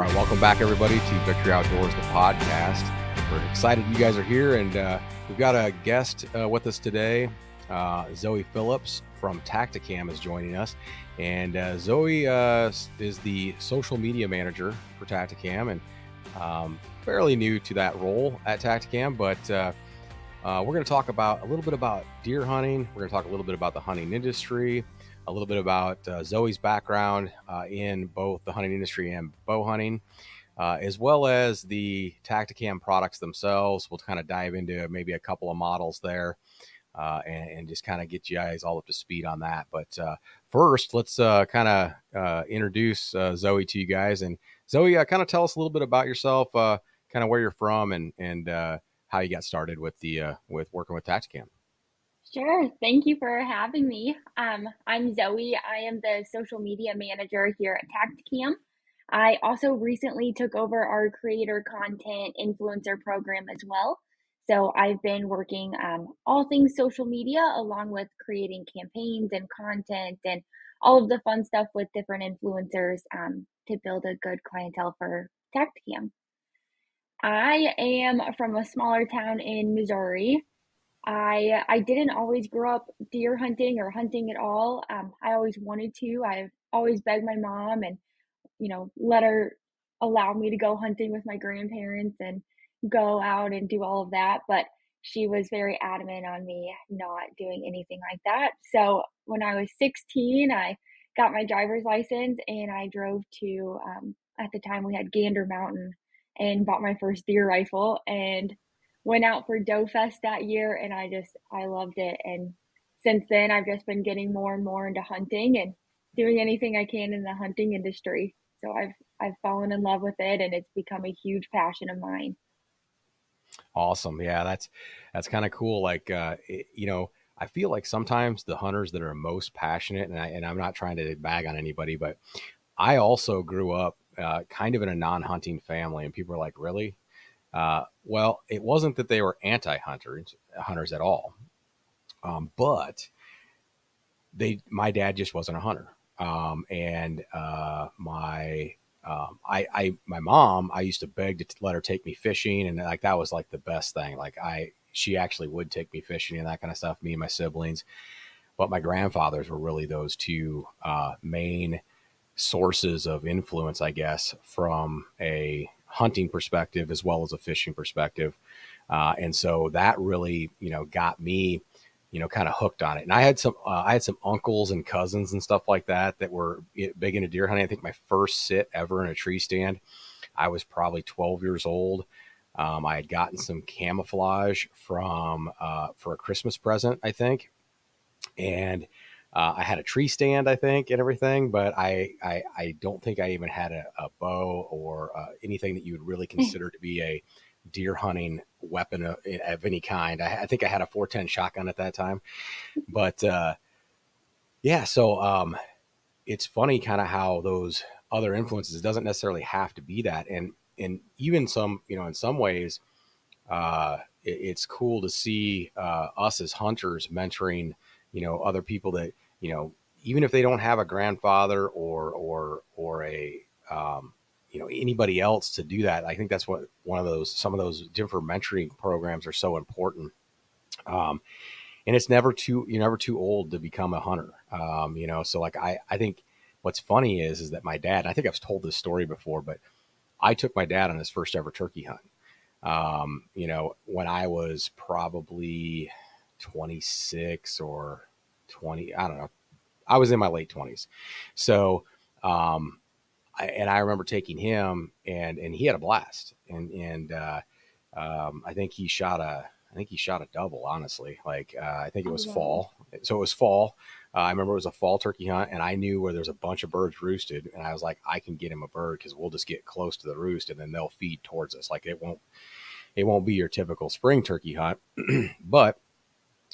All right, welcome back, everybody, to Victory Outdoors, the podcast. We're excited you guys are here, and uh, we've got a guest uh, with us today. Uh, Zoe Phillips from Tactacam is joining us, and uh, Zoe uh, is the social media manager for Tactacam, and um, fairly new to that role at Tactacam. But uh, we're going to talk about a little bit about deer hunting. We're going to talk a little bit about the hunting industry a little bit about uh, Zoe's background uh, in both the hunting industry and bow hunting, uh, as well as the Tactacam products themselves. We'll kind of dive into maybe a couple of models there uh, and, and, just kind of get you guys all up to speed on that. But uh, first, let's uh, kind of introduce Zoe to you guys. And Zoe, kind of tell us a little bit about yourself, kind of where you're from, and and how you got started with the with working with Tactacam. Sure. Thank you for having me. Um, I'm Zoe. I am the social media manager here at Tactacam. I also recently took over our creator content influencer program as well. So I've been working um, all things social media along with creating campaigns and content and all of the fun stuff with different influencers um, to build a good clientele for Tactacam. I am from a smaller town in Missouri. I I didn't always grow up deer hunting or hunting at all. Um, I always wanted to. I've always begged my mom and you know let her allow me to go hunting with my grandparents and go out and do all of that. But she was very adamant on me not doing anything like that. So when I was 16, I got my driver's license and I drove to um, at the time we had Gander Mountain and bought my first deer rifle and went out for Doe Fest that year and I just I loved it and since then I've just been getting more and more into hunting and doing anything I can in the hunting industry. So I've I've fallen in love with it and it's become a huge passion of mine. Awesome. Yeah, that's that's kind of cool like uh it, you know, I feel like sometimes the hunters that are most passionate and I and I'm not trying to bag on anybody, but I also grew up uh, kind of in a non-hunting family and people are like, "Really? Uh, well, it wasn't that they were anti-hunters hunters at all, um, but they my dad just wasn't a hunter, um, and uh, my um, I, I my mom I used to beg to let her take me fishing, and like that was like the best thing. Like I she actually would take me fishing and that kind of stuff. Me and my siblings, but my grandfathers were really those two uh, main sources of influence, I guess, from a hunting perspective as well as a fishing perspective. Uh, and so that really, you know, got me, you know, kind of hooked on it. And I had some, uh, I had some uncles and cousins and stuff like that that were big into deer hunting. I think my first sit ever in a tree stand, I was probably 12 years old. Um, I had gotten some camouflage from uh, for a Christmas present, I think, and uh, I had a tree stand, I think, and everything, but I I, I don't think I even had a, a bow or uh, anything that you would really hmm. consider to be a deer hunting weapon of, of any kind. I, I, think I had a 410 shotgun at that time, but uh, yeah. So um, it's funny, kind of how those other influences doesn't necessarily have to be that, and and even some, you know, in some ways, uh, it, it's cool to see uh, us as hunters mentoring you know other people that you know even if they don't have a grandfather or or or a um, you know anybody else to do that i think that's what one of those some of those different mentoring programs are so important. Um, and it's never too you're never too old to become a hunter. Um, you know so like i i think what's funny is is that my dad i think i've told this story before but i took my dad on his first ever turkey hunt. Um, you know when i was probably 26 or 20. I don't know. I was in my late 20s. So, um, I, and I remember taking him and, and he had a blast and, and, uh, um, I think he shot a, I think he shot a double, honestly. Like, uh, I think it was oh, fall. So it was fall. Uh, I remember it was a fall turkey hunt, and I knew where there's a bunch of birds roosted, and I was like, I can get him a bird because we'll just get close to the roost, and then they'll feed towards us. Like it won't, it won't be your typical spring turkey hunt, but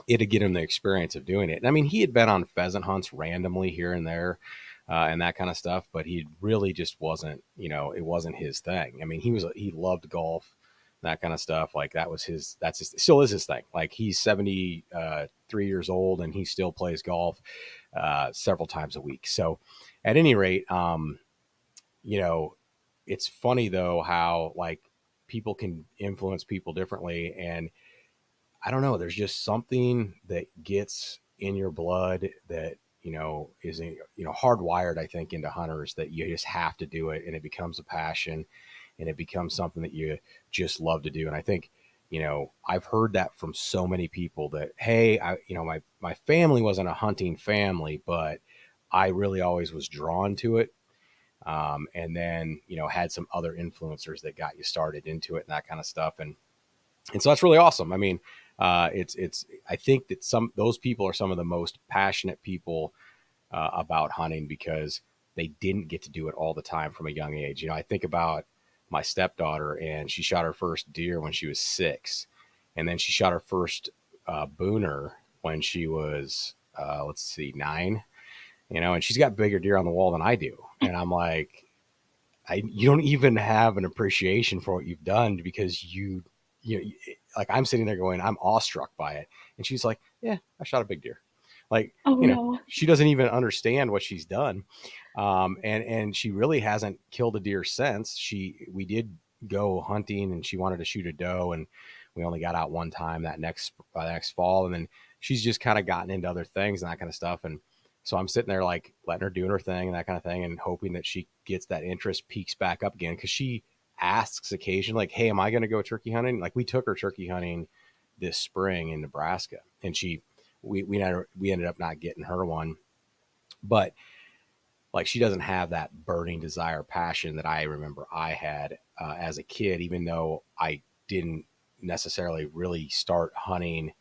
it'd get him the experience of doing it. And I mean, he had been on pheasant hunts randomly here and there. Uh, and that kind of stuff, but he really just wasn't, you know, it wasn't his thing. I mean, he was, he loved golf, that kind of stuff. Like that was his, that's his, still is his thing. Like he's 73 uh, years old and he still plays golf uh, several times a week. So at any rate, um, you know, it's funny though how like people can influence people differently and I don't know, there's just something that gets in your blood that you know is you know hardwired i think into hunters that you just have to do it and it becomes a passion and it becomes something that you just love to do and i think you know i've heard that from so many people that hey i you know my my family wasn't a hunting family but i really always was drawn to it um, and then you know had some other influencers that got you started into it and that kind of stuff and and so that's really awesome. I mean uh, it's it's I think that some those people are some of the most passionate people uh, about hunting because they didn't get to do it all the time from a young age. You know, I think about my stepdaughter and she shot her first deer when she was six, and then she shot her first uh, booner when she was uh, let's see nine. You know, and she's got bigger deer on the wall than I do, and I'm like. I, you don't even have an appreciation for what you've done because you you know, like I'm sitting there going, I'm awestruck by it. And she's like, yeah, I shot a big deer. Like, oh, you know, no. she doesn't even understand what she's done. Um, and, and she really hasn't killed a deer since she, we did go hunting and she wanted to shoot a doe and we only got out one time that next, uh, next fall. And then she's just kind of gotten into other things and that kind of stuff. And so I'm sitting there like letting her do her thing and that kind of thing and hoping that she gets that interest peaks back up again. Cause she, asks occasionally, like, "Hey, am I going to go turkey hunting?" Like we took her turkey hunting this spring in Nebraska, and she we we we ended up not getting her one, but like she doesn't have that burning desire, passion that I remember I had uh, as a kid, even though I didn't necessarily really start hunting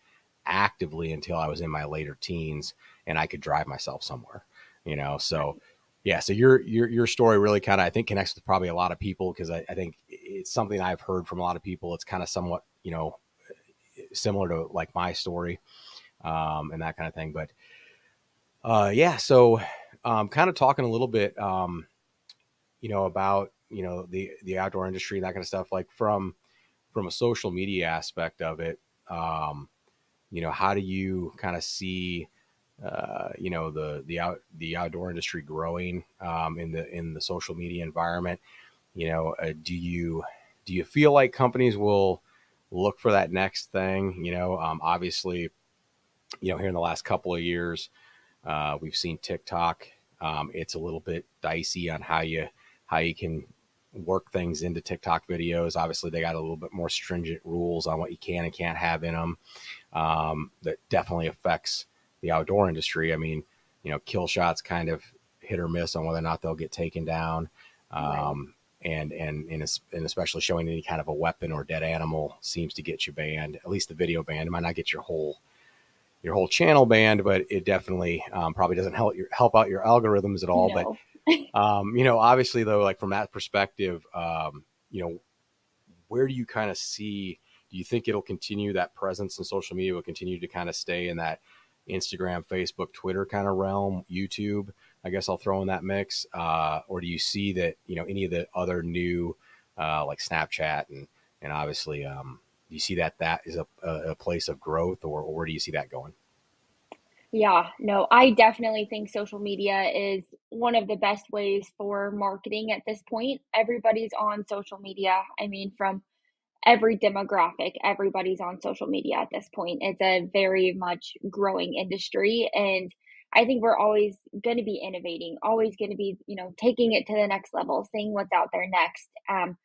actively until I was in my later teens and I could drive myself somewhere, you know. So yeah, so your your your story really kind of I think connects with probably a lot of people because I, I, think it's something I've heard from a lot of people. It's kind of somewhat you know similar to like my story um, and that kind of thing. But uh, yeah, so um, kind of talking a little bit, um, you know, about you know the the outdoor industry and that kind of stuff. Like from from a social media aspect of it, um, you know, how do you kind of see uh, you know the the out the outdoor industry growing um, in the in the social media environment you know uh, do you do you feel like companies will look for that next thing? You know um, obviously you know here in the last couple of years uh, we've seen tiktok um, it's a little bit dicey on how you how you can work things into tiktok videos. Obviously they got a little bit more stringent rules on what you can and can't have in them um, that definitely affects the outdoor industry. I mean, you know, kill shots kind of hit or miss on whether or not they'll get taken down. Um, right. and, and, and, and especially showing any kind of a weapon or dead animal seems to get you banned, at least the video banned. It might not get your whole, your whole channel banned, but it definitely um, probably doesn't help your, help out your algorithms at all. No. But, um, you know, obviously though, like from that perspective, um, you know, where do you kind of see, do you think it'll continue that presence in social media will continue to kind of stay in that, Instagram, Facebook, Twitter kind of realm, YouTube. I guess I'll throw in that mix. Uh, or do you see that you know any of the other new uh, like Snapchat and and obviously um, do you see that that is a, a place of growth, or, or where do you see that going? Yeah, no, I definitely think social media is one of the best ways for marketing at this point. Everybody's on social media. I mean, from every demographic, everybody's on social media at this point. It's a very much growing industry. And I think we're always going to be innovating, always going to be, you know, taking it to the next level, seeing what's out there next. Um,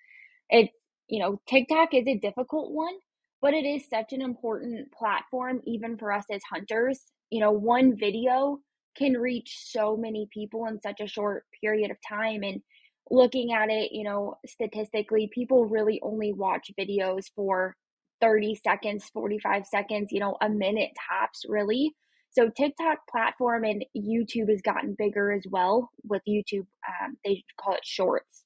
it's, you know, TikTok is a difficult one, but it is such an important platform, even for us as hunters. You know, one video can reach so many people in such a short period of time. And looking at it, you know, statistically, people really only watch videos for 30 seconds, 45 seconds, you know, a minute tops, really. So TikTok platform and YouTube has gotten bigger as well with YouTube. Um, they call it shorts.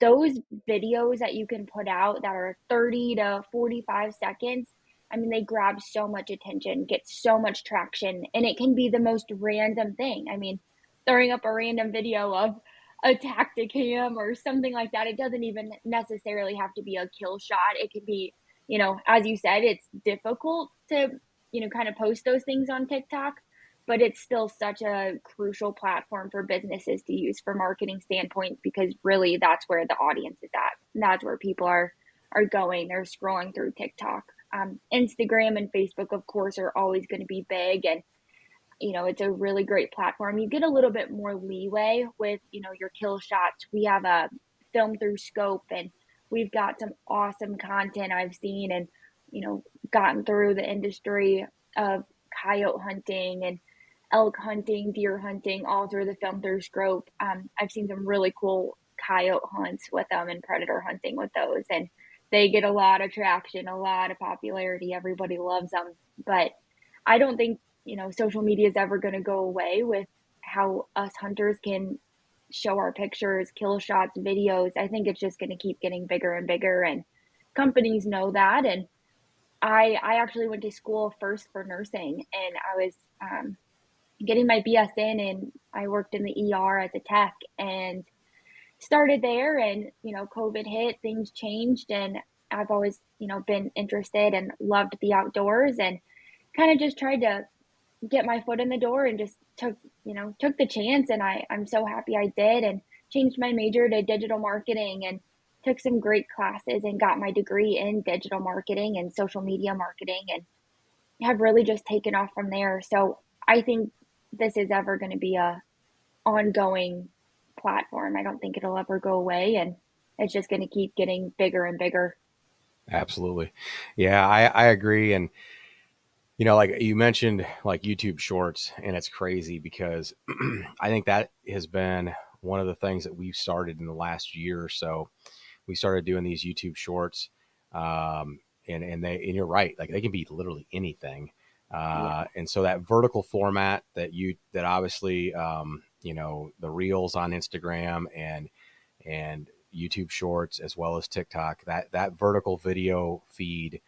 Those videos that you can put out that are 30 to 45 seconds, I mean, they grab so much attention, get so much traction, and it can be the most random thing. I mean, throwing up a random video of a Tactacam or something like that. It doesn't even necessarily have to be a kill shot. It could be, you know, as you said, it's difficult to, you know, kind of post those things on TikTok. but it's still such a crucial platform for businesses to use for marketing standpoint because really that's where the audience is at. That's where people are are going. They're scrolling through TikTok. Um, Instagram and Facebook, of course, are always going to be big, and you know it's a really great platform. You get a little bit more leeway with you know your kill shots. We have a film through scope, and we've got some awesome content I've seen, and you know gotten through the industry of coyote hunting and elk hunting, deer hunting, all through the film through scope. Um, I've seen some really cool coyote hunts with them and predator hunting with those, and they get a lot of traction, a lot of popularity. Everybody loves them, but I don't think you know social media is ever going to go away with how us hunters can show our pictures, kill shots, videos. I think it's just going to keep getting bigger and bigger, and companies know that. And I I actually went to school first for nursing, and I was um, getting my BS in and I worked in the ER as a tech and started there and you know COVID hit things changed and I've always you know been interested and loved the outdoors and kind of just tried to get my foot in the door and just took you know took the chance and I I'm so happy I did and changed my major to digital marketing and took some great classes and got my degree in digital marketing and social media marketing and have really just taken off from there so I think this is ever going to be a ongoing platform. I don't think it'll ever go away, and it's just going to keep getting bigger and bigger. Absolutely, yeah, I, I agree, and you know, like you mentioned, like YouTube Shorts, and it's crazy because I think that has been one of the things that we've started in the last year or so. We started doing these YouTube Shorts, um, and and they and you're right, like they can be literally anything. Uh, and so that vertical format that you that obviously um, you know the reels on Instagram and and YouTube Shorts as well as TikTok that that vertical video feed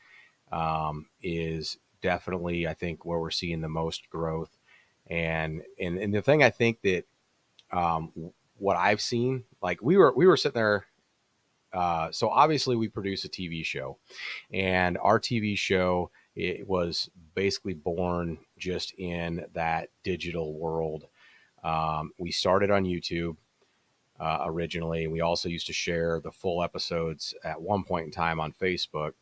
um, is definitely I think where we're seeing the most growth and and and the thing I think that um, what I've seen like we were we were sitting there uh, so obviously we produce a TV show and our TV show it was basically born just in that digital world. Um, we started on YouTube uh, originally. We also used to share the full episodes at one point in time on Facebook.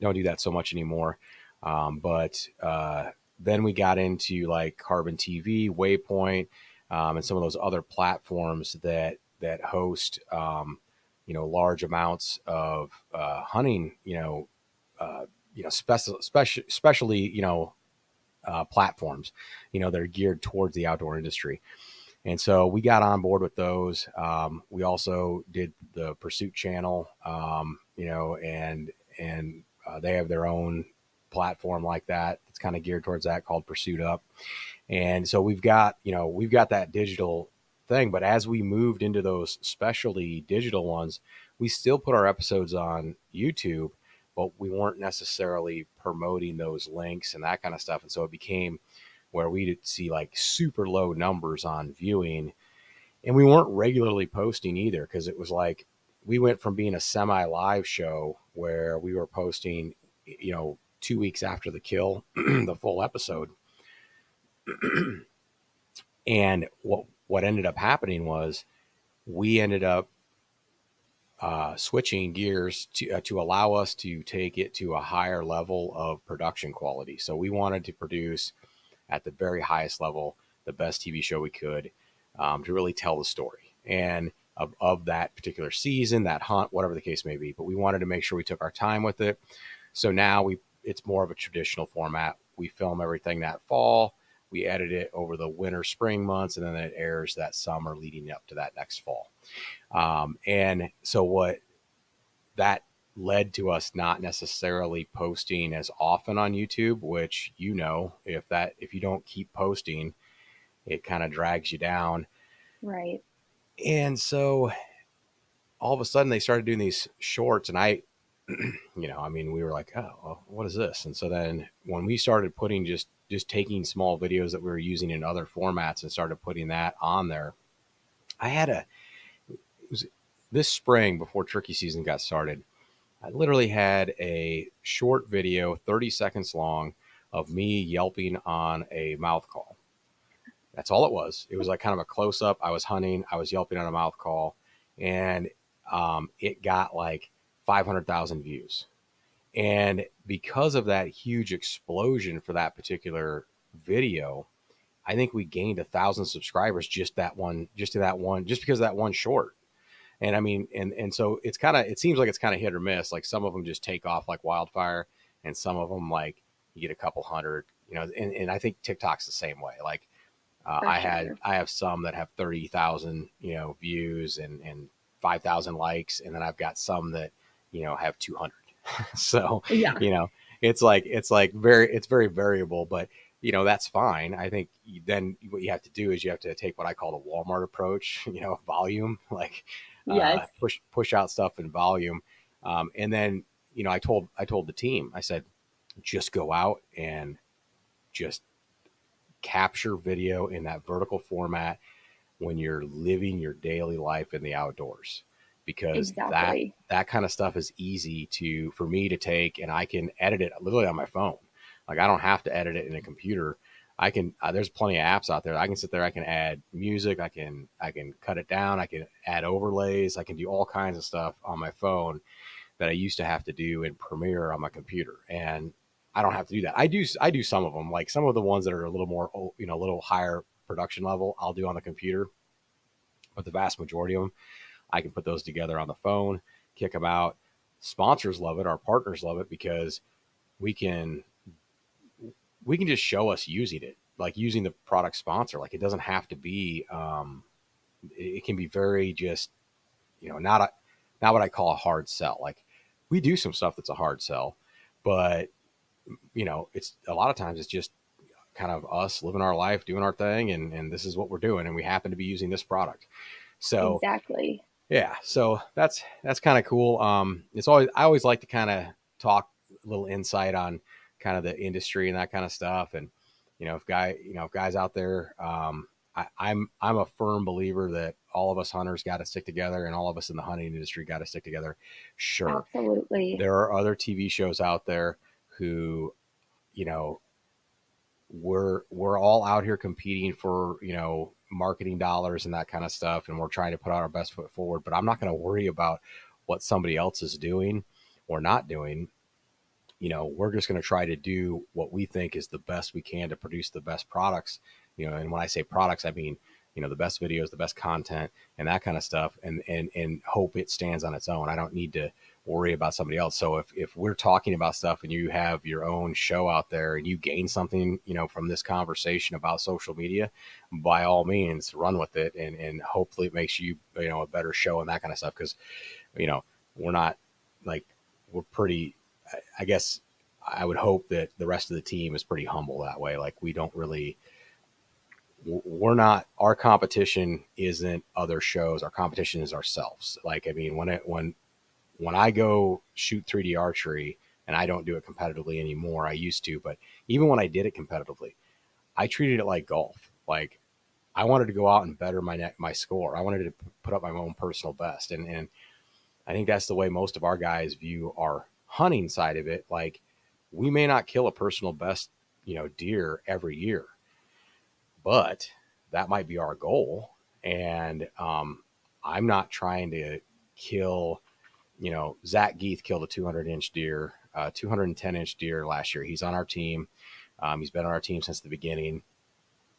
Don't do that so much anymore. Um, but uh, then we got into like Carbon TV, Waypoint, um, and some of those other platforms that that host, um, you know, large amounts of uh, hunting, you know, uh, you know, special, special, especially, you know, uh, platforms, you know, that are geared towards the outdoor industry. And so we got on board with those. Um, we also did the Pursuit channel, um, you know, and and uh, they have their own platform like that. It's kind of geared towards that called Pursuit Up. And so we've got, you know, we've got that digital thing. But as we moved into those specialty digital ones, we still put our episodes on YouTube but we weren't necessarily promoting those links and that kind of stuff. And so it became where we'd see like super low numbers on viewing. And we weren't regularly posting either because it was like we went from being a semi live show where we were posting, you know, two weeks after the kill, the full episode. and what what ended up happening was we ended up uh, switching gears to, uh, to allow us to take it to a higher level of production quality. So we wanted to produce at the very highest level the best TV show we could um, to really tell the story and of, of that particular season, that hunt, whatever the case may be. But we wanted to make sure we took our time with it. So now we it's more of a traditional format. We film everything that fall. We edit it over the winter, spring months, and then it airs that summer leading up to that next fall. Um, and so what that led to us not necessarily posting as often on YouTube, which you know, if that if you don't keep posting, it kind of drags you down. Right. And so all of a sudden they started doing these shorts and I you know, I mean, we were like, "Oh, well, what is this?" And so then when we started putting just just taking small videos that we were using in other formats and started putting that on there, I had a was this spring before turkey season got started. I literally had a short video, 30 seconds long, of me yelping on a mouth call. That's all it was. It was like kind of a close up. I was hunting. I was yelping on a mouth call, and um, it got like 500,000 views. And because of that huge explosion for that particular video, I think we gained a thousand subscribers just that one, just to that one, just because of that one short. And I mean, and and so it's kind of it seems like it's kind of hit or miss. Like some of them just take off like wildfire, and some of them like you get a couple hundred, you know. And, and I think TikTok's the same way. Like uh, I had I have some that have thirty thousand you know views and and five thousand likes, and then I've got some that you know have two hundred. so yeah. you know it's like it's like very it's very variable, but you know that's fine. I think then what you have to do is you have to take what I call the Walmart approach. You know, volume, like uh, yes. uh, push push out stuff in volume, um, and then you know I told I told the team I said just go out and just capture video in that vertical format when you're living your daily life in the outdoors because exactly. that that kind of stuff is easy to for me to take and I can edit it literally on my phone. Like I don't have to edit it in a computer. I can. Uh, there's plenty of apps out there. I can sit there. I can add music. I can. I can cut it down. I can add overlays. I can do all kinds of stuff on my phone that I used to have to do in Premiere on my computer. And I don't have to do that. I do. I do some of them. Like some of the ones that are a little more, you know, a little higher production level. I'll do on the computer. But the vast majority of them, I can put those together on the phone, kick them out. Sponsors love it. Our partners love it because we can we can just show us using it, like using the product sponsor. Like it doesn't have to be. Um, it can be very just, you know, not a not what I call a hard sell. Like we do some stuff that's a hard sell, but you know, it's a lot of times it's just kind of us living our life, doing our thing, and and this is what we're doing, and we happen to be using this product. So exactly. Yeah, so that's that's kind of cool. Um, it's always I always like to kind of talk a little insight on kind of the industry and that kind of stuff. And you know, if guy, you know, if guys out there, um, I, I'm I'm a firm believer that all of us hunters got to stick together, and all of us in the hunting industry got to stick together. Sure, absolutely. There are other TV shows out there who, you know, we're we're all out here competing for you know marketing dollars and that kind of stuff, and we're trying to put out our best foot forward. But I'm not going to worry about what somebody else is doing or not doing you know, we're just going to try to do what we think is the best we can to produce the best products. You know, and when I say products, I mean, you know, the best videos, the best content, and that kind of stuff, and and and hope it stands on its own. I don't need to worry about somebody else. So if if we're talking about stuff and you have your own show out there and you gain something, you know, from this conversation about social media, by all means, run with it, and and hopefully it makes you you know a better show and that kind of stuff. Because, you know, we're not like we're pretty I guess I would hope that the rest of the team is pretty humble that way. Like we don't really, we're not. Our competition isn't other shows. Our competition is ourselves. Like I mean, when it when when I go shoot 3D archery, and I don't do it competitively anymore. I used to, but even when I did it competitively, I treated it like golf. Like I wanted to go out and better my net, my score. I wanted to put up my own personal best, and and I think that's the way most of our guys view our hunting side of it, like we may not kill a personal best, you know, deer every year, but that might be our goal. And um, I'm not trying to kill, you know, Zach Geeth killed a 200 inch deer, uh, 210 inch deer last year. He's on our team. Um, he's been on our team since the beginning.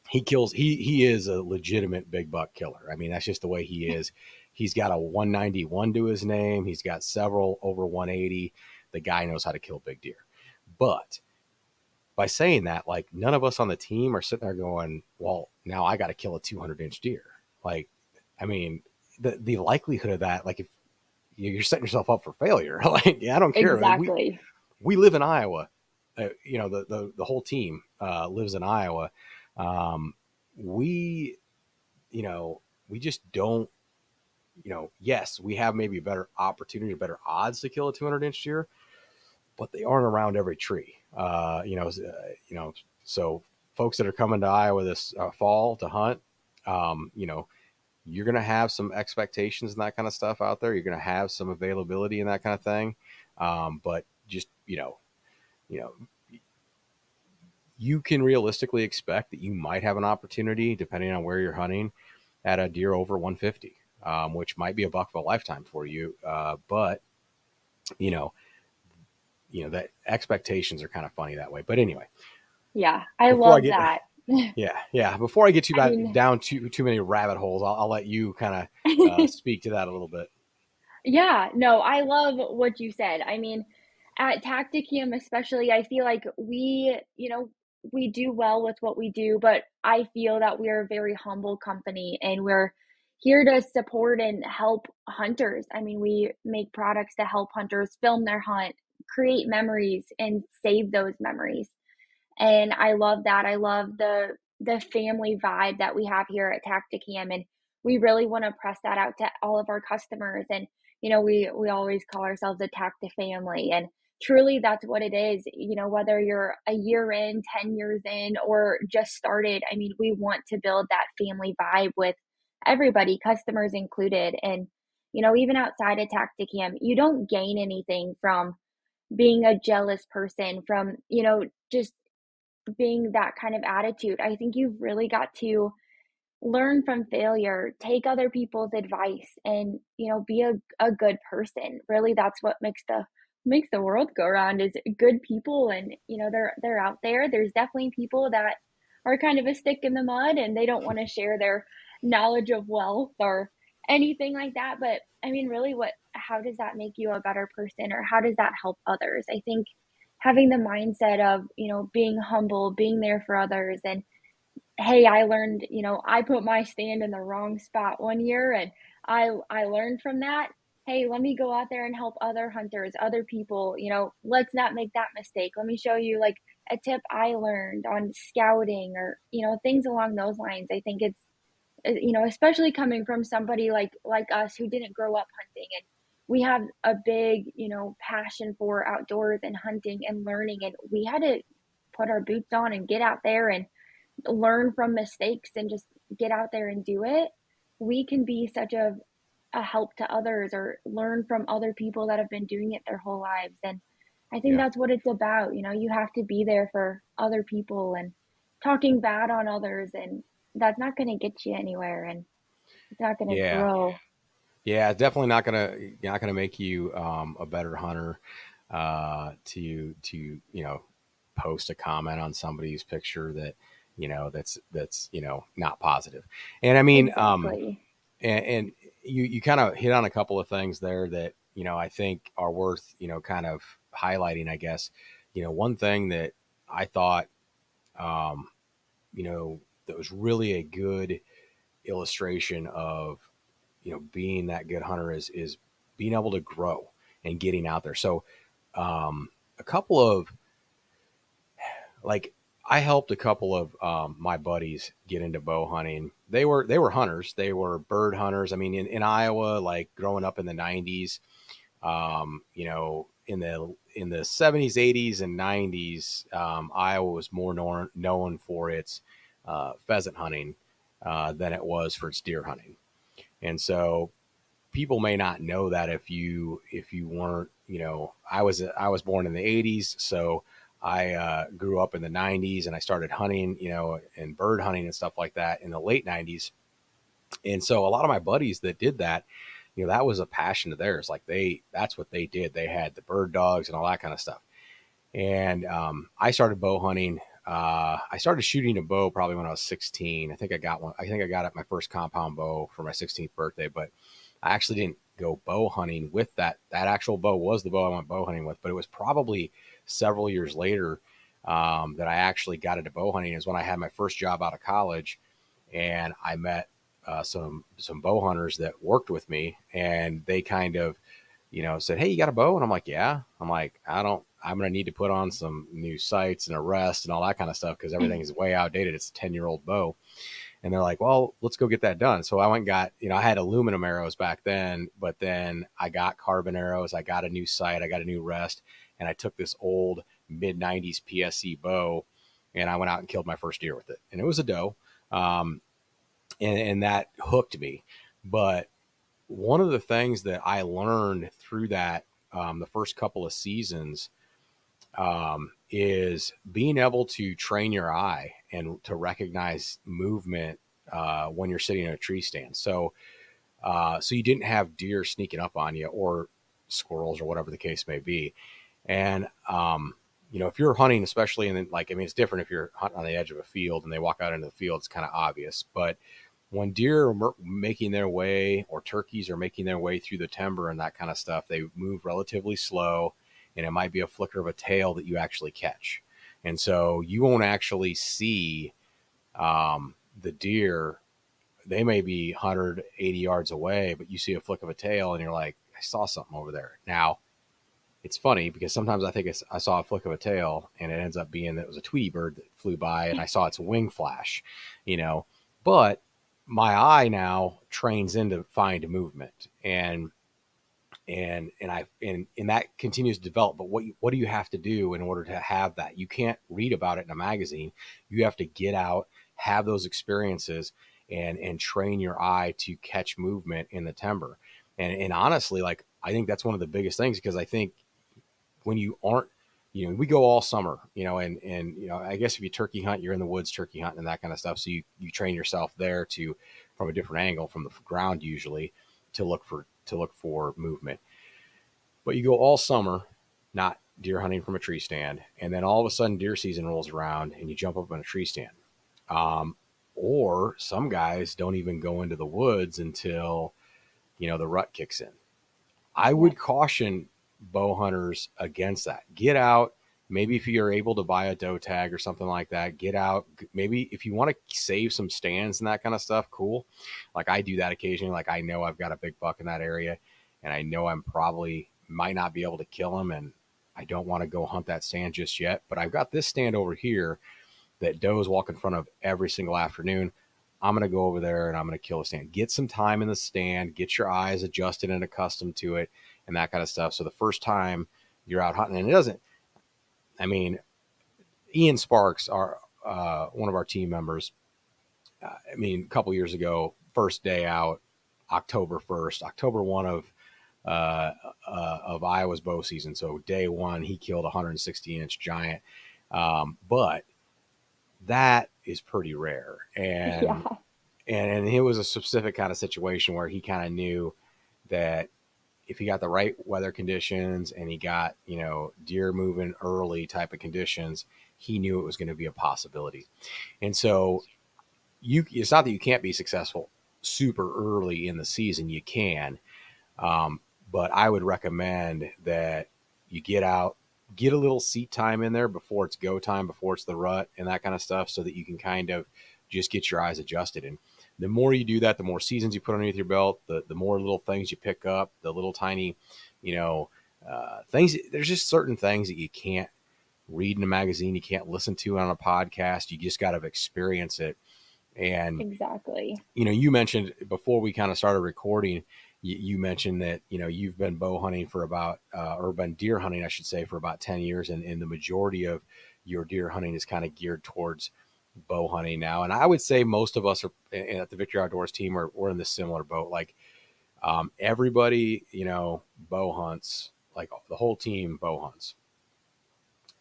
He kills. He he is a legitimate big buck killer. I mean, that's just the way he is. He's got a 191 to his name. He's got several over 180 the guy knows how to kill big deer. But by saying that, like none of us on the team are sitting there going, well, now I got to kill a 200 inch deer. Like, I mean, the, the likelihood of that, like if you're setting yourself up for failure, like, yeah, I don't care. Exactly. We, we live in Iowa. Uh, you know, the, the, the whole team uh, lives in Iowa. Um, we, you know, we just don't, you know, yes, we have maybe a better opportunity, or better odds to kill a 200 inch deer, but they aren't around every tree. Uh, you know, uh, you know, so folks that are coming to Iowa this uh, fall to hunt, um, you know, you're going to have some expectations and that kind of stuff out there. You're going to have some availability and that kind of thing. Um, but just, you know, you know, you can realistically expect that you might have an opportunity, depending on where you're hunting, at a deer over 150, um, which might be a buck of a lifetime for you. Uh, but you know, you know that expectations are kind of funny that way. But anyway, yeah, I love I get, that. yeah, yeah. Before I get too bad, mean, down too too many rabbit holes, I'll, I'll let you kind of uh, speak to that a little bit. Yeah, no, I love what you said. I mean, at Tactacam especially, I feel like we, you know, we do well with what we do, but I feel that we're a very humble company and we're here to support and help hunters. I mean, we make products to help hunters film their hunt, create memories and save those memories. And I love that. I love the the family vibe that we have here at Tactacam and we really want to press that out to all of our customers. And you know we we always call ourselves a Tacta family and truly that's what it is. You know whether you're a year in 10 years in or just started i mean we want to build that family vibe with everybody customers included. And you know even outside of tactacam you don't gain anything from being a jealous person from you know just being that kind of attitude i think you've really got to learn from failure take other people's advice and you know be a, a good person. Really that's what makes the makes the world go around is good people and you know they're they're out there. There's definitely people that are kind of a stick in the mud and they don't want to share their knowledge of wealth or anything like that but i mean really what how does that make you a better person or how does that help others? I think having the mindset of you know being humble being there for others and hey i learned you know i put my stand in the wrong spot one year and i i learned from that hey, let me go out there and help other hunters, other people, you know, let's not make that mistake. Let me show you like a tip I learned on scouting or, you know, things along those lines. I think it's uh, you know, especially coming from somebody like like us who didn't grow up hunting and we have a big, you know, passion for outdoors and hunting and learning and we had to put our boots on and get out there and learn from mistakes and just get out there and do it. We can be such a a help to others or learn from other people that have been doing it their whole lives and i think yeah. that's what it's about you know you have to be there for other people and talking bad on others and that's not going to get you anywhere and it's not going to yeah. grow yeah definitely not going to not to make you um, a better hunter uh, to to you know post a comment on somebody's picture that you know that's that's you know not positive and i mean um, exactly. um and, and you you kind of hit on a couple of things there that you know I think are worth you know kind of highlighting. I guess you know one thing that I thought um, you know that was really a good illustration of you know being that good hunter is is being able to grow and getting out there. So um, a couple of like I helped a couple of um, my buddies get into bow hunting. They were they were hunters. They were bird hunters. I mean, in, in Iowa, like growing up in the '90s, um, you know, in the in the '70s, '80s, and '90s, um, Iowa was more known known for its uh, pheasant hunting uh, than it was for its deer hunting. And so, people may not know that if you if you weren't, you know, I was I was born in the '80s, so I uh, grew up in the 90s and I started hunting, you know, and bird hunting and stuff like that in the late 90s. And so a lot of my buddies that did that, you know, that was a passion of theirs. Like they, that's what they did. They had the bird dogs and all that kind of stuff. And um, I started bow hunting. Uh, I started shooting a bow probably when I was 16. I think I got one. I think I got my first compound bow for my 16th birthday, but I actually didn't go bow hunting with that. That actual bow was the bow I went bow hunting with, but it was probably several years later um, that I actually got into bow hunting is when I had my first job out of college, and I met uh, some some bow hunters that worked with me, and they kind of, you know, said, "Hey, you got a bow?" And I'm like, "Yeah." I'm like, "I don't. I'm gonna need to put on some new sights and a rest and all that kind of stuff because everything is way outdated. It's a ten year old bow." And they're like, "Well, let's go get that done." So I went and got, you know, I had aluminum arrows back then, but then I got carbon arrows. I got a new sight. I got a new rest, and I took this old mid 90s PSE bow and I went out and killed my first deer with it. And it was a doe. Um, and, and that hooked me. But one of the things that I learned through that, um, the first couple of seasons, um, is being able to train your eye and to recognize movement uh, when you're sitting in a tree stand. So, uh, so you didn't have deer sneaking up on you or squirrels or whatever the case may be. And um, you know, if you're hunting, especially in like, I mean, it's different if you're hunting on the edge of a field and they walk out into the field, it's kind of obvious. But when deer are making their way or turkeys are making their way through the timber and that kind of stuff, they move relatively slow and it might be a flicker of a tail that you actually catch. And so you won't actually see um, the deer. They may be 180 yards away, but you see a flick of a tail and you're like, I saw something over there. Now, it's funny because sometimes I think I saw a flick of a tail and it ends up being that it was a Tweety bird that flew by and I saw its wing flash, you know. But my eye now trains into find movement and and and I and and that continues to develop. But what what do you have to do in order to have that? You can't read about it in a magazine. You have to get out, have those experiences, and and train your eye to catch movement in the timber. And and honestly, like I think that's one of the biggest things because I think when you aren't you know, we go all summer, you know, and and you know, I guess if you turkey hunt, you're in the woods turkey hunting and that kind of stuff. So you you train yourself there to from a different angle from the ground usually to look for to look for movement. But you go all summer not deer hunting from a tree stand, and then all of a sudden deer season rolls around and you jump up on a tree stand. Um, or some guys don't even go into the woods until you know the rut kicks in. I would caution bow hunters against that. Get out. Maybe if you're able to buy a doe tag or something like that, get out. Maybe if you want to save some stands and that kind of stuff, cool. Like I do that occasionally. Like I know I've got a big buck in that area and I know I'm probably might not be able to kill him and I don't want to go hunt that stand just yet. But I've got this stand over here that does walk in front of every single afternoon. I'm going to go over there and I'm going to kill a stand. Get some time in the stand, get your eyes adjusted and accustomed to it and that kind of stuff. So the first time you're out hunting, and it doesn't, I mean, Ian Sparks, our uh, one of our team members, uh, I mean, a couple years ago, first day out, October 1st, October 1 of uh, uh, of Iowa's bow season. So day one, he killed a 160 inch giant. Um, but that is pretty rare. And, yeah. and, and it was a specific kind of situation where he kind of knew that if he got the right weather conditions and he got, you know, deer moving early type of conditions, he knew it was going to be a possibility. And so you it's not that you can't be successful super early in the season, you can. Um, but I would recommend that you get out, get a little seat time in there before it's go time, before it's the rut and that kind of stuff so that you can kind of just get your eyes adjusted and the more you do that, the more seasons you put underneath your belt, the, the more little things you pick up, the little tiny, you know, uh, things. There's just certain things that you can't read in a magazine, you can't listen to on a podcast. You just got to experience it. And exactly, you know, you mentioned before we kind of started recording, you, you, mentioned that you know you've been bow hunting for about, uh, or been deer hunting, I should say, for about ten years, and, and the majority of your deer hunting is kind of geared towards bow hunting now, and I would say most of us are at the Victory Outdoors team are we're in this similar boat. Like um, everybody, you know, bow hunts. Like the whole team bow hunts,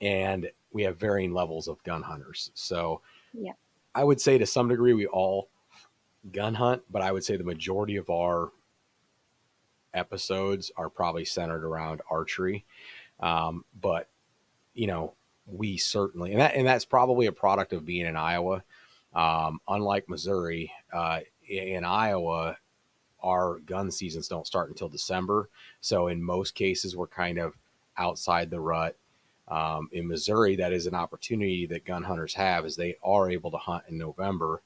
and we have varying levels of gun hunters. So, yeah, I would say to some degree we all gun hunt, but I would say the majority of our episodes are probably centered around archery. Um, but you know, we certainly and that and that's probably a product of being in Iowa. Um, unlike Missouri, uh, in Iowa, our gun seasons don't start until December. So in most cases, we're kind of outside the rut. Um, in Missouri, that is an opportunity that gun hunters have, is they are able to hunt in November,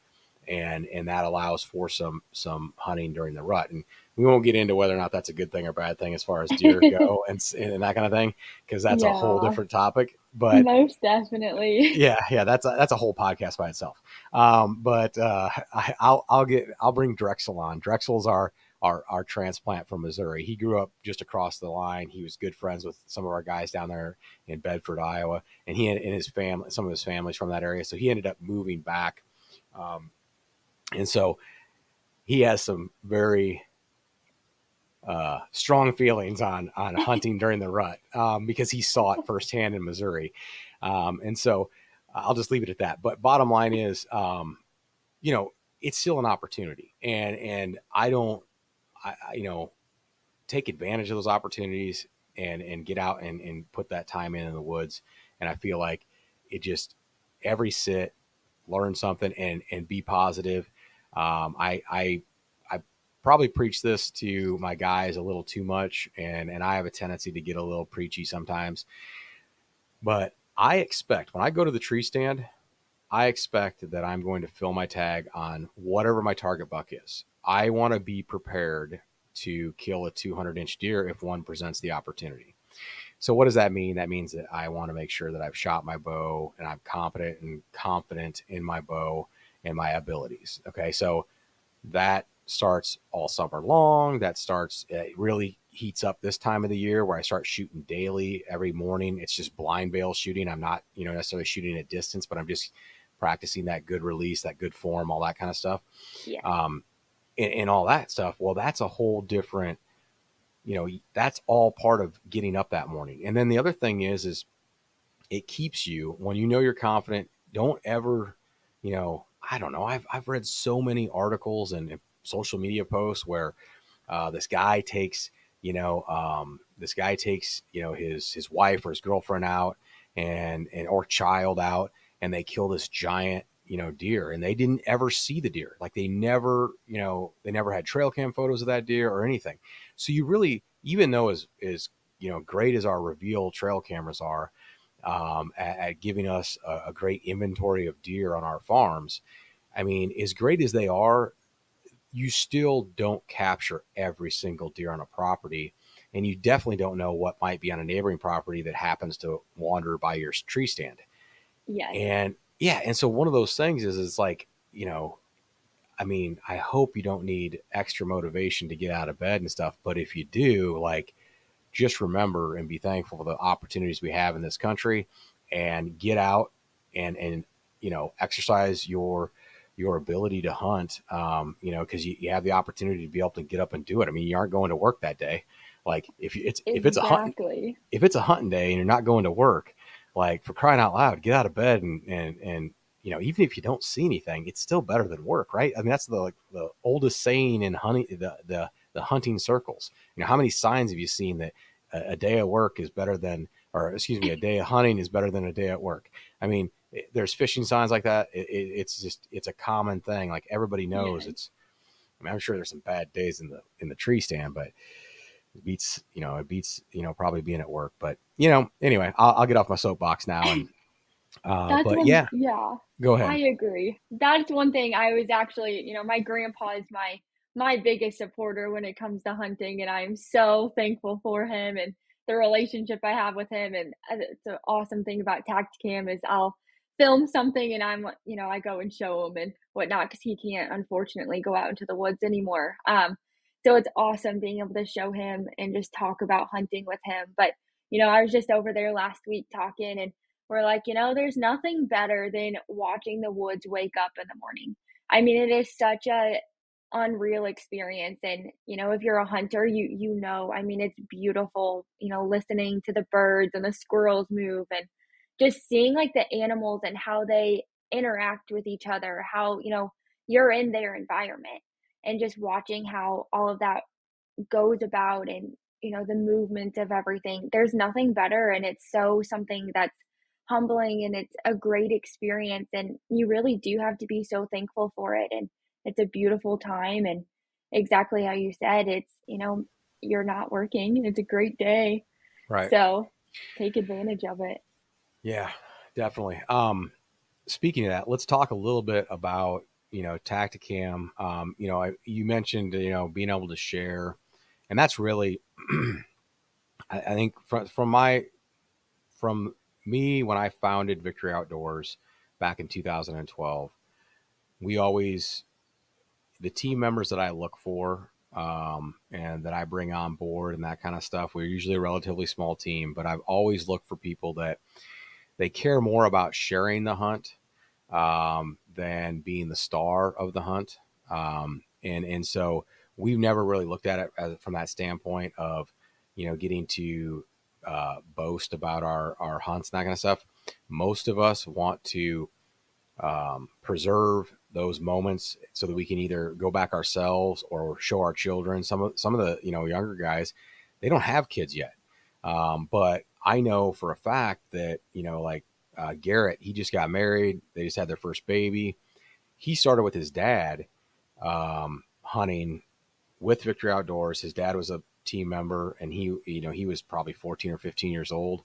and and that allows for some some hunting during the rut. And we won't get into whether or not that's a good thing or bad thing as far as deer go and, and that kind of thing, because that's yeah. a whole different topic. But most definitely, yeah, yeah, that's a, that's a whole podcast by itself. Um, but uh, I, will I'll get I'll bring Drexel on. Drexel's our our our transplant from Missouri. He grew up just across the line. He was good friends with some of our guys down there in Bedford, Iowa, and he and his family, some of his families from that area. So he ended up moving back, um, and so he has some very uh, strong feelings on on hunting during the rut um, because he saw it firsthand in Missouri, um, and so I'll just leave it at that. But bottom line is, um, you know, it's still an opportunity, and and I don't, I, you know, take advantage of those opportunities and and get out and and put that time in in the woods. And I feel like it just every sit, learn something and and be positive. Um, I I I probably preach this to my guys a little too much, and and I have a tendency to get a little preachy sometimes. But I expect when I go to the tree stand, I expect that I'm going to fill my tag on whatever my target buck is. I want to be prepared to kill a 200 inch deer if one presents the opportunity. So, what does that mean? That means that I want to make sure that I've shot my bow and I'm competent and confident in my bow and my abilities. Okay. So, that starts all summer long. That starts, it really heats up this time of the year where I start shooting daily every morning. It's just blind bale shooting. I'm not, you know, necessarily shooting at distance, but I'm just practicing that good release, that good form, all that kind of stuff. Yeah. Um, and, and all that stuff. Well, that's a whole different, you know, that's all part of getting up that morning. And then the other thing is, is it keeps you when you know you're confident. Don't ever, you know, I don't know. I've I've read so many articles and social media posts where uh, this guy takes, you know, um, this guy takes, you know, his his wife or his girlfriend out and and or child out, and they kill this giant you know deer and they didn't ever see the deer like they never you know they never had trail cam photos of that deer or anything so you really even though as is you know great as our reveal trail cameras are um, at, at, giving us a, a great inventory of deer on our farms. I mean as great as they are you still don't capture every single deer on a property and you definitely don't know what might be on a neighboring property that happens to wander by your tree stand. Yeah and yeah and so one of those things is it's like you know i mean i hope you don't need extra motivation to get out of bed and stuff but if you do like just remember and be thankful for the opportunities we have in this country and get out and and you know exercise your your ability to hunt um, you know because you, you have the opportunity to be able to get up and do it i mean you aren't going to work that day like if you, it's exactly. if it's a hunt if it's a hunting day and you're not going to work like for crying out loud, get out of bed and and and you know, even if you don't see anything, it's still better than work, right? I mean, that's the like, the oldest saying in hunting the the the hunting circles. You know, how many signs have you seen that a, a day of work is better than, or excuse me, a day of hunting is better than a day at work? I mean, it, there's fishing signs like that. It, it, it's just it's a common thing. Like everybody knows yeah. it's. I mean, I'm sure there's some bad days in the in the tree stand, but it beats you know it beats you know probably being at work but you know anyway i'll, I'll get off my soapbox now and uh, but one, yeah yeah go ahead i agree that's one thing i was actually you know my grandpa is my my biggest supporter when it comes to hunting and i'm so thankful for him and the relationship i have with him and uh, it's an awesome thing about tactacam is i'll film something and i'm you know i go and show him and whatnot because he can't unfortunately go out into the woods anymore um so it's awesome being able to show him and just talk about hunting with him. But, you know, I was just over there last week talking and we're like, you know, there's nothing better than watching the woods wake up in the morning. I mean, it is such a unreal experience and you know if you're a hunter you you know i mean it's beautiful you know listening to the birds and the squirrels move and just seeing like the animals and how they interact with each other how you know you're in their environment and just watching how all of that goes about and you know the movement of everything there's nothing better and it's so something that's humbling and it's a great experience and you really do have to be so thankful for it and it's a beautiful time and exactly how you said it's you know you're not working it's a great day. Right. So take advantage of it. Yeah definitely. Um speaking of that let's talk a little bit about you know, Tactacam. Um, you know, I, you mentioned you know being able to share, and that's really, I, I, think from from my from me when I founded Victory Outdoors back in 2012, we always the team members that I look for um, and that I bring on board and that kind of stuff. We're usually a relatively small team, but I've always looked for people that they care more about sharing the hunt um, than being the star of the hunt. Um, and and so we've never really looked at it as, from that standpoint of, you know, getting to uh, boast about our our hunts and that kind of stuff. Most of us want to um, preserve those moments so that we can either go back ourselves or show our children. Some of some of the you know younger guys, they don't have kids yet, um, but I know for a fact that you know like uh, Garrett, he just got married. They just had their first baby. He started with his dad um, hunting with Victory Outdoors. His dad was a team member, and he you know he was probably 14 or 15 years old,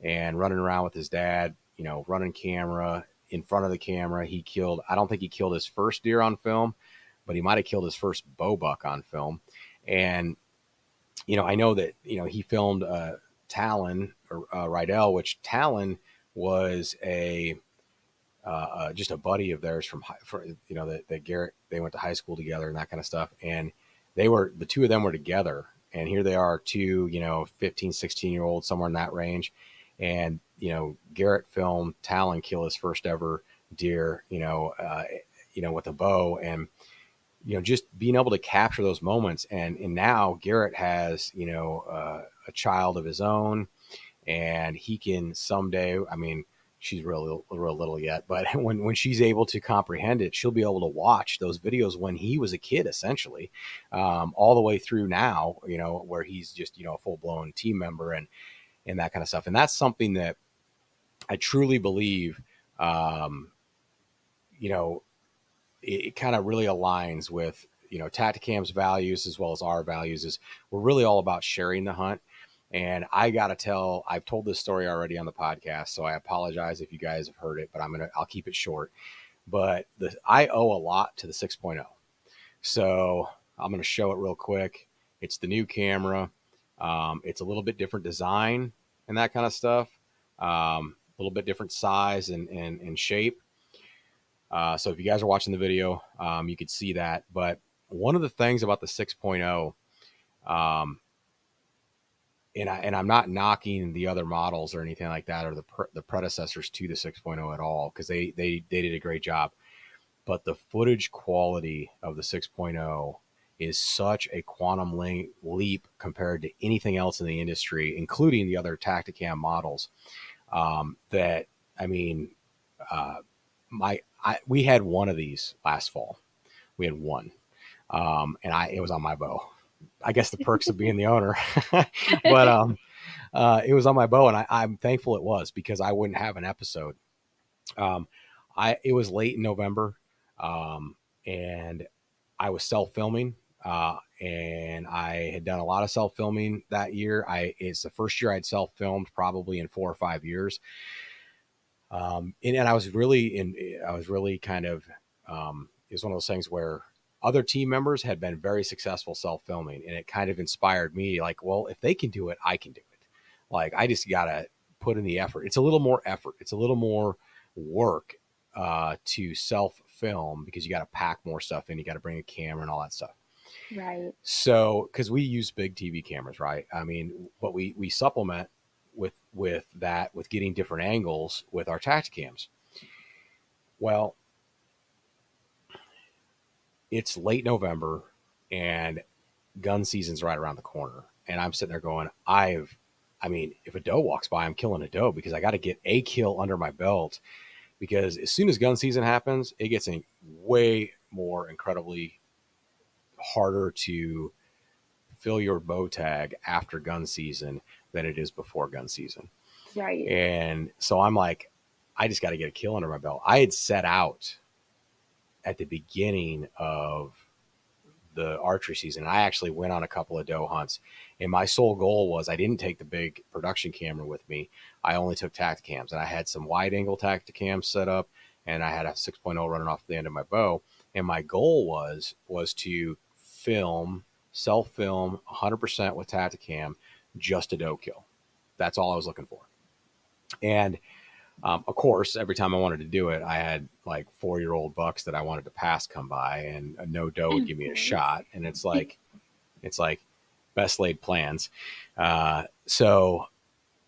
and running around with his dad. You know, running camera in front of the camera. He killed, I don't think he killed his first deer on film, but he might have killed his first bow buck on film. And, you know, I know that, you know, he filmed uh, Talon or uh, Rydell, which Talon was a, uh, uh, just a buddy of theirs from, for, you know, that, that Garrett, they went to high school together and that kind of stuff. And they were, the two of them were together. And here they are, two, you know, 15, 16 year olds, somewhere in that range. And you know, Garrett filmed Talon kill his first ever deer, you know, uh, you know, with a bow. And, you know, just being able to capture those moments. And, and now Garrett has, you know, uh, a child of his own. And he can someday, I mean, she's really real little yet, but when, when she's able to comprehend it, she'll be able to watch those videos when he was a kid, essentially, um, all the way through now, you know, where he's just, you know, a full blown team member. And, and that kind of stuff. And that's something that, I truly believe, um, you know, it, it kind of really aligns with you know Tactacam's values as well as our values. Is we're really all about sharing the hunt. And I gotta tell, I've told this story already on the podcast, so I apologize if you guys have heard it, but I'm gonna I'll keep it short. But the I owe a lot to the 6.0, so I'm gonna show it real quick. It's the new camera. Um, it's a little bit different design and that kind of stuff. Um, a little bit different size and, and, and shape. Uh, so if you guys are watching the video, um, you could see that. But one of the things about the 6.0, um, and I and I'm not knocking the other models or anything like that or the pre- the predecessors to the 6.0 at all because they they they did a great job. But the footage quality of the 6.0 is such a quantum leap compared to anything else in the industry, including the other Tactacam models um, that I mean, uh, my I, we had one of these last fall. We had one, um, and I it was on my bow. I guess the perks of being the owner, but um, uh, it was on my bow, and I, I'm thankful it was because I wouldn't have an episode. Um, I it was late in November, um, and I was self filming uh, and I had done a lot of self filming that year. I it's the first year I'd self filmed probably in four or five years. Um, and, and I was really in, I was really kind of, um, it was one of those things where other team members had been very successful self filming, and it kind of inspired me. Like, well, if they can do it, I can do it. Like, I just gotta put in the effort. It's a little more effort. It's a little more work uh, to self film because you got to pack more stuff in. You got to bring a camera and all that stuff. Right. So, because we use big TV cameras, right? I mean, but we we supplement with with that with getting different angles with our Tactacams. Well, it's late November and gun season's right around the corner, and I'm sitting there going, I've, I mean, if a doe walks by, I'm killing a doe because I got to get a kill under my belt. Because as soon as gun season happens, it gets way more incredibly harder to fill your bow tag after gun season than it is before gun season. Right. And so I'm like, I just got to get a kill under my belt. I had set out at the beginning of the archery season. I actually went on a couple of doe hunts, and my sole goal was I didn't take the big production camera with me. I only took Tactacams, and I had some wide angle Tactacams set up, and I had a 6.0 running off the end of my bow. And my goal was was to film, self film 100% with Tactacam, just a doe kill. That's all I was looking for. And um, of course, every time I wanted to do it, I had like four year old bucks that I wanted to pass come by, and a no doe would give me a shot. And it's like, it's like best laid plans. Uh, so,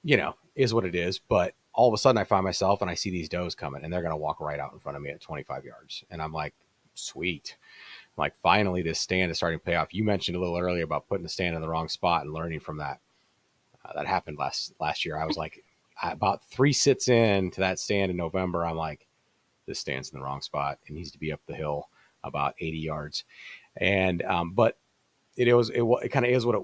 you know, is what it is. But all of a sudden, I find myself and I see these does coming, and they're going to walk right out in front of me at 25 yards. And I'm like, sweet like finally this stand is starting to pay off. You mentioned a little earlier about putting the stand in the wrong spot and learning from that. Uh, that happened last last year. I was like about three sits in to that stand in November. I'm like, this stands in the wrong spot. It needs to be up the hill about 80 yards. And um, but it was it, it kind of is what it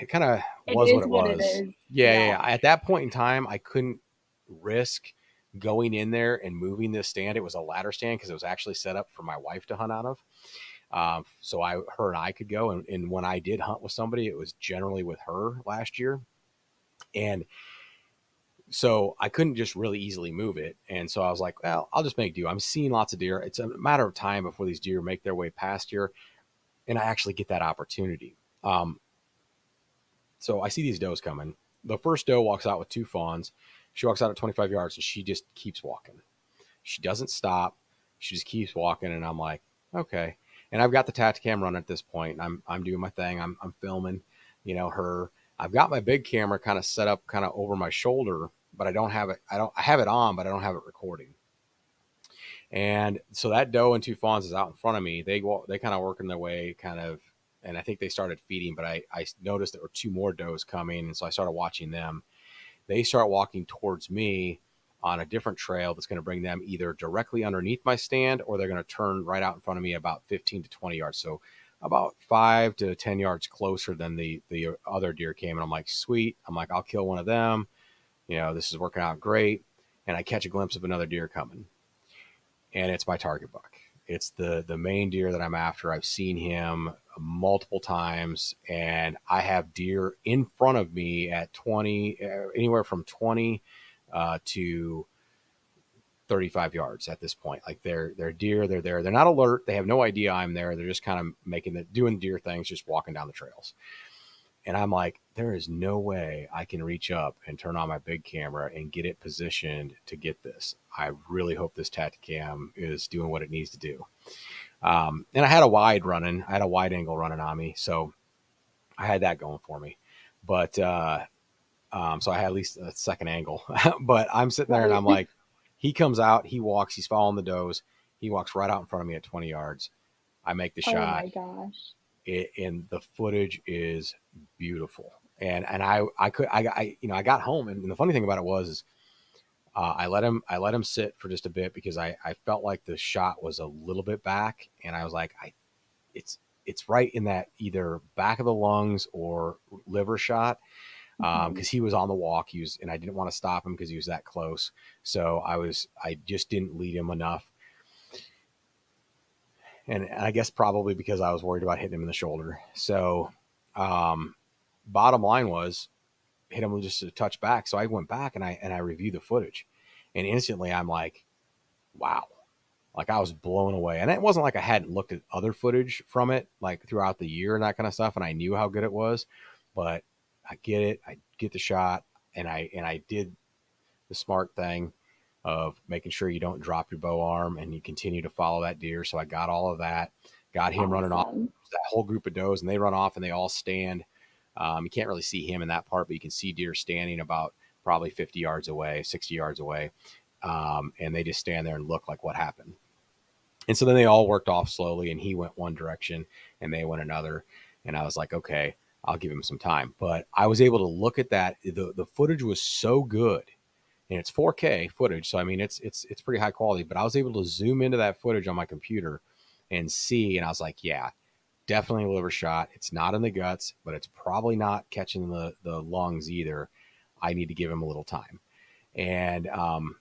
it kind of was what it what was. It Yeah. yeah, yeah. At that point in time, I couldn't risk going in there and moving this stand. It was a ladder stand because it was actually set up for my wife to hunt out of. Um, so I, her and I could go. And, and when I did hunt with somebody, it was generally with her last year. And so I couldn't just really easily move it. And so I was like, well, I'll just make do. I'm seeing lots of deer. It's a matter of time before these deer make their way past here. And I actually get that opportunity. Um, so I see these does coming. The first doe walks out with two fawns. She walks out at 25 yards and she just keeps walking. She doesn't stop. She just keeps walking. And I'm like, okay. And I've got the Tactacam running at this point. I'm, I'm doing my thing. I'm, I'm filming, you know, her. I've got my big camera kind of set up kind of over my shoulder, but I don't have it. I don't, I have it on, but I don't have it recording. And so that doe and two fawns is out in front of me. They go, they kind of working their way kind of, and I think they started feeding, but I, I noticed there were two more does coming. And so I started watching them. They start walking towards me on a different trail that's going to bring them either directly underneath my stand or they're going to turn right out in front of me about 15 to 20 yards. So about five to 10 yards closer than the, the other deer came. And I'm like, sweet. I'm like, I'll kill one of them. You know, this is working out great. And I catch a glimpse of another deer coming and it's my target buck. It's the, the main deer that I'm after. I've seen him multiple times and I have deer in front of me at 20, uh, anywhere from 20 uh, to 35 yards at this point. Like they're they're deer, they're there. They're not alert. They have no idea I'm there. They're just kind of making the doing deer things, just walking down the trails. And I'm like, there is no way I can reach up and turn on my big camera and get it positioned to get this. I really hope this Tactacam is doing what it needs to do. Um, and I had a wide running, I had a wide angle running on me, so I had that going for me. But uh, um, so I had at least a second angle. but I'm sitting there and I'm like, he comes out, he walks, he's following the does. He walks right out in front of me at 20 yards. I make the Oh shot, Oh my gosh. it, and the footage is beautiful. And and I I could I, I you know I got home and, the funny thing about it was is uh, I let him I let him sit for just a bit because I I felt like the shot was a little bit back and I was like I it's it's right in that either back of the lungs or liver shot um Mhm. because he was on the walk he was and i didn't want to stop him because he was that close. So i was i just didn't lead him enough. And, and i guess probably because i was worried about hitting him in the shoulder. So um bottom line was hit him with just a touch back. So i went back and i and i reviewed the footage. And instantly i'm like wow. Like i was blown away. And it wasn't like i hadn't looked at other footage from it like throughout the year and that kind of stuff and i knew how good it was. But I get it. I get the shot, and I and I did the smart thing of making sure you don't drop your bow arm and you continue to follow that deer. So I got all of that, got him running off that whole group of does, and they run off and they all stand. Um, you can't really see him in that part, but you can see deer standing about probably 50 yards away, 60 yards away, um, and they just stand there and look like what happened. And so then they all worked off slowly, and he went one direction and they went another. And I was like, okay, I'll give him some time. But I was able to look at that. The the footage was so good, and it's 4K footage, so I mean it's it's it's pretty high quality. But I was able to zoom into that footage on my computer and see, and I was like, yeah, definitely a liver shot. It's not in the guts, but it's probably not catching the the lungs either. I need to give him a little time, and um,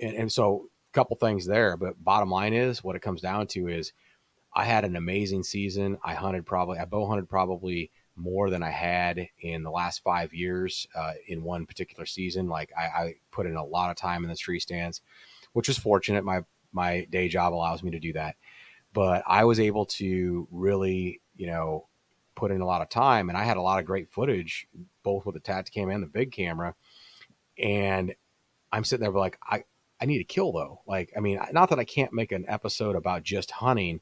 and, and so a couple things there. But bottom line is, what it comes down to is, I had an amazing season. I hunted probably, I bow hunted probably more than I had in the last five years uh, in one particular season. Like I, I put in a lot of time in the tree stands, which was fortunate. My my day job allows me to do that, but I was able to really, you know, put in a lot of time, and I had a lot of great footage, both with the Tactacam and the big camera. And I'm sitting there like I I need to kill though. Like I mean, not that I can't make an episode about just hunting,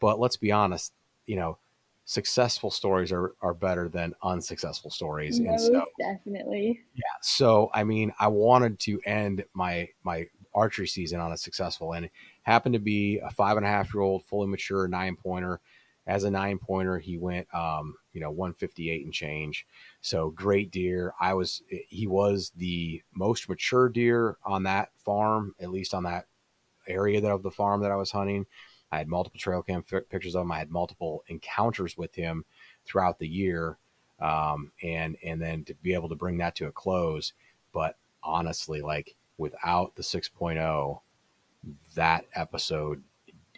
but let's be honest, you know successful stories are, are better than unsuccessful stories. And so, definitely. yeah. So, I mean, I wanted to end my, my archery season on a successful and happened to be a five and a half year old, fully mature nine pointer. as a nine pointer, he went, um, you know, 158 and change. So great deer. I was, he was the most mature deer on that farm, at least on that area of the farm that I was hunting. I had multiple trail cam f- pictures of him. I had multiple encounters with him throughout the year. Um, and, and then to be able to bring that to a close. But honestly, like without the 6.0, that episode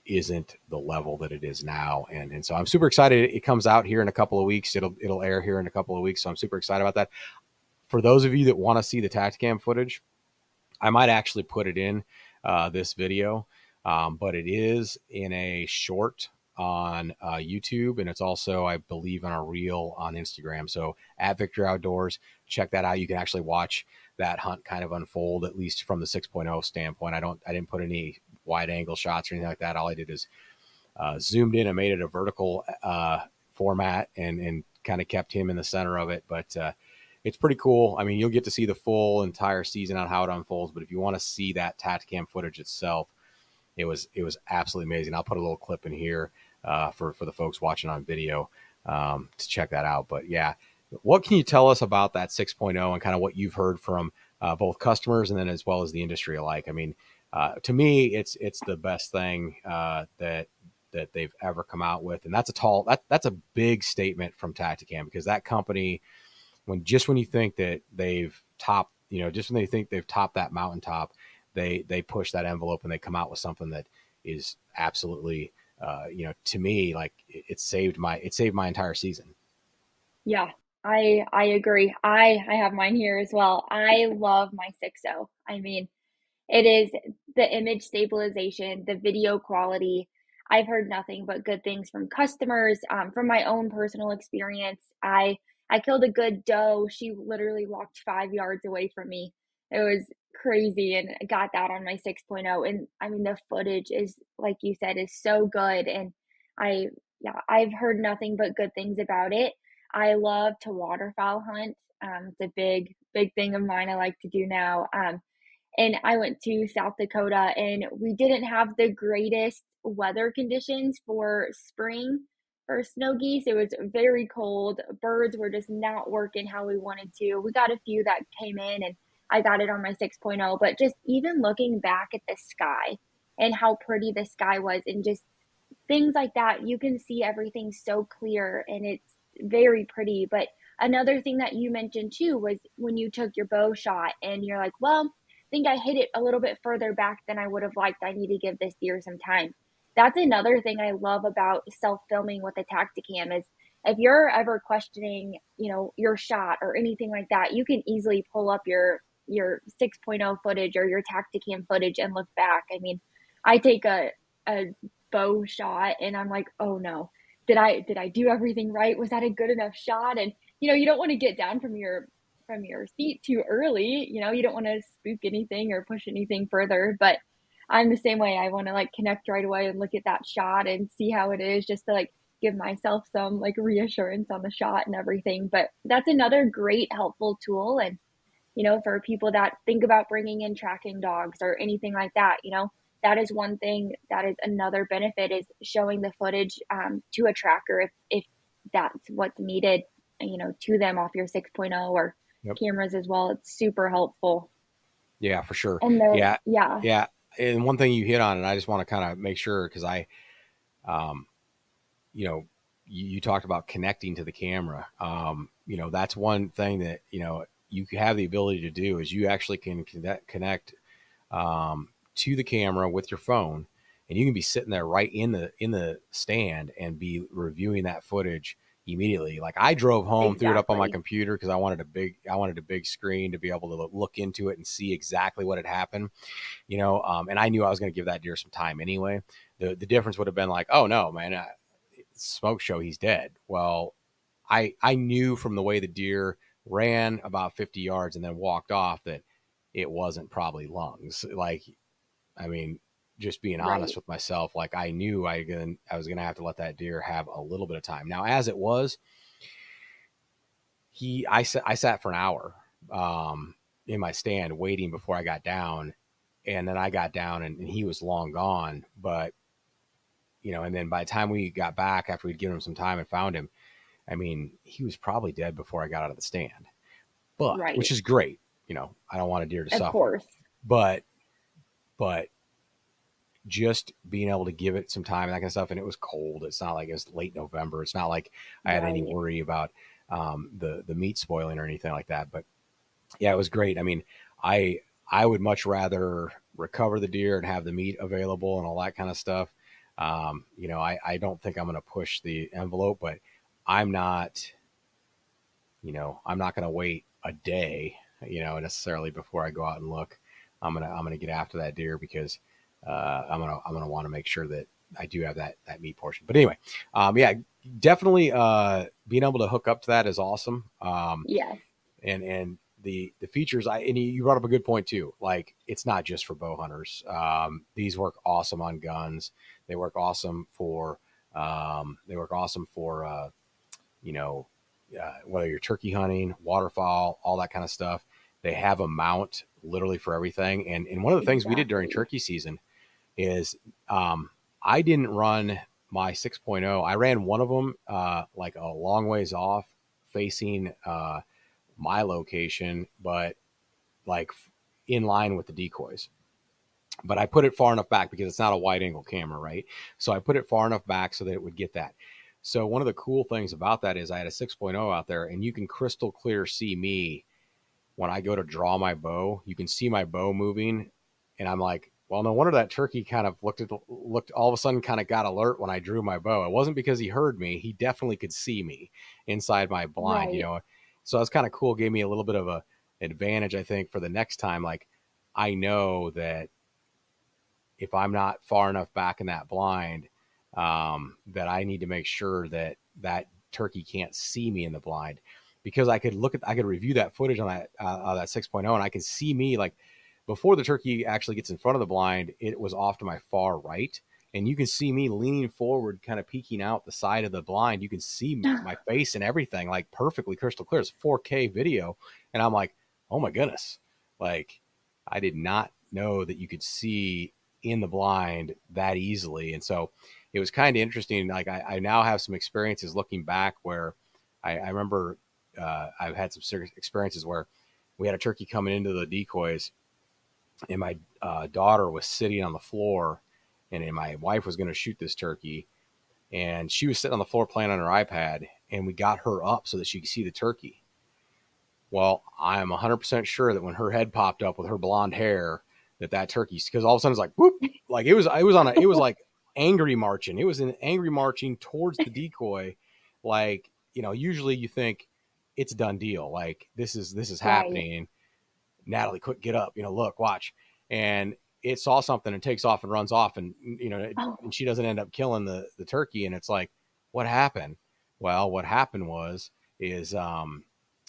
isn't the level that it is now. And and so I'm super excited. It comes out here in a couple of weeks. It'll it'll air here in a couple of weeks. So I'm super excited about that. For those of you that want to see the Tactacam footage, I might actually put it in uh, this video, um, but it is in a short on uh, YouTube, and it's also, I believe, on a reel on Instagram. So at Victory Outdoors, check that out. You can actually watch that hunt kind of unfold, at least from the 6.0 standpoint. I don't, I didn't put any wide angle shots or anything like that. All I did is uh, zoomed in and made it a vertical uh, format and and kind of kept him in the center of it. But uh, it's pretty cool. I mean, you'll get to see the full entire season on how it unfolds. But if you want to see that Tactacam footage itself, it was it was absolutely amazing. I'll put a little clip in here uh, for for the folks watching on video um, to check that out. But yeah, what can you tell us about that 6.0 and kind of what you've heard from uh, both customers and then as well as the industry alike? I mean, uh, to me, it's it's the best thing uh, that that they've ever come out with, and that's a tall that that's a big statement from Tactacam because that company, when just when you think that they've topped, you know, just when they think they've topped that mountaintop, they they push that envelope and they come out with something that is absolutely, uh, you know, to me like it, it saved my it saved my entire season. Yeah, I I agree. I I have mine here as well. I love my 6.0. I mean, it is the image stabilization, the video quality. I've heard nothing but good things from customers. Um, from my own personal experience, I I killed a good doe. She literally walked five yards away from me. It was crazy, and got that on my 6.0. And I mean, the footage is like you said is so good, and I yeah I've heard nothing but good things about it. I love to waterfowl hunt. Um, it's a big big thing of mine. I like to do now. Um, and I went to South Dakota and we didn't have the greatest weather conditions for spring for snow geese. It was very cold. Birds were just not working how we wanted to. We got a few that came in and I got it on my 6.0, but just even looking back at the sky and how pretty the sky was and just things like that, you can see everything so clear and it's very pretty. But another thing that you mentioned too was when you took your bow shot and you're like, well, I think I hit it a little bit further back than I would have liked. I need to give this deer some time. That's another thing I love about self filming with a Tactacam is if you're ever questioning, you know, your shot or anything like that, you can easily pull up your your 6.0 footage or your Tactacam footage and look back. I mean, I take a a bow shot and I'm like, oh no, did I did I do everything right? Was that a good enough shot? And you know, you don't want to get down from your from your seat too early. You know, you don't want to spook anything or push anything further. But I'm the same way. I want to like connect right away and look at that shot and see how it is just to like give myself some like reassurance on the shot and everything. But that's another great helpful tool. And, you know, for people that think about bringing in tracking dogs or anything like that, you know, that is one thing that is another benefit is showing the footage um, to a tracker if, if that's what's needed, you know, to them off your 6.0 or yep. cameras as well. It's super helpful. Yeah, for sure. And yeah, yeah, yeah. And one thing you hit on, and I just want to kind of make sure because I, um, you know, you, you, talked about connecting to the camera. Um, you know, that's one thing that you know you have the ability to do is you actually can connect, connect um, to the camera with your phone, and you can be sitting there right in the in the stand and be reviewing that footage immediately. Like I drove home, exactly. threw it up on my computer because I wanted a big, I wanted a big screen to be able to look into it and see exactly what had happened, you know. Um, and I knew I was going to give that deer some time anyway. The the difference would have been like, oh no, man, uh, smoke show, he's dead. Well, I I knew from the way the deer ran about 50 yards and then walked off that it wasn't probably lungs. Like, I mean, just being honest right. with myself, like I knew I gonna, I was gonna have to let that deer have a little bit of time. Now, as it was, he I sat I sat for an hour um, in my stand waiting before I got down, and then I got down and, and he was long gone. But you know, and then by the time we got back after we'd given him some time and found him, I mean, he was probably dead before I got out of the stand. But right. which is great. You know, I don't want a deer to of suffer. Course. But but just being able to give it some time and that kind of stuff. And it was cold. It's not like it's late November. It's not like I had right. any worry about um, the the meat spoiling or anything like that. But yeah, it was great. I mean, I I would much rather recover the deer and have the meat available and all that kind of stuff. Um, you know, I, I don't think I'm going to push the envelope, but I'm not, you know, I'm not going to wait a day, you know, necessarily before I go out and look. I'm gonna I'm gonna get after that deer because uh, I'm gonna I'm gonna want to make sure that I do have that that meat portion. But anyway, um, yeah, definitely uh, being able to hook up to that is awesome. Um, yeah, and and the the features I and you brought up a good point too. Like it's not just for bow hunters. Um, these work awesome on guns. They work awesome for um, they work awesome for uh, you know uh, whether you're turkey hunting, waterfowl, all that kind of stuff. They have a mount literally for everything. And and one of the things we did during turkey season is um, I didn't run my 6.0. I ran one of them uh, like a long ways off, facing uh, my location, but like in line with the decoys. But I put it far enough back because it's not a wide angle camera, right? So I put it far enough back so that it would get that. So one of the cool things about that is I had a 6.0 out there, and you can crystal clear see me when I go to draw my bow. You can see my bow moving, and I'm like, well, no wonder that turkey kind of looked at looked all of a sudden kind of got alert when I drew my bow. It wasn't because he heard me; he definitely could see me inside my blind, right. you know. So that's kind of cool. Gave me a little bit of a advantage, I think, for the next time. Like I know that if I'm not far enough back in that blind, um, that I need to make sure that that turkey can't see me in the blind because I could look at I could review that footage on that uh, that 6.0 and I can see me like before the turkey actually gets in front of the blind, it was off to my far right. And you can see me leaning forward, kind of peeking out the side of the blind. You can see my face and everything like perfectly crystal clear. It's 4K video. And I'm like, oh my goodness. Like, I did not know that you could see in the blind that easily. And so it was kind of interesting. Like, I, I now have some experiences looking back where I, I remember uh, I've had some serious experiences where we had a turkey coming into the decoys and my uh, daughter was sitting on the floor, and my wife was going to shoot this turkey, and she was sitting on the floor playing on her iPad, and we got her up so that she could see the turkey. Well, I am 100% sure that when her head popped up with her blonde hair, that that turkey, because all of a sudden it's like whoop, like it was, it was on a, it was like angry marching. It was an angry marching towards the decoy, like you know. Usually you think it's done deal, like this is this is right. happening Natalie, quick, get up, you know, look, watch. And it saw something and takes off and runs off and, you know, oh. and she doesn't end up killing the, the turkey. And it's like, what happened? Well, what happened was, is, um,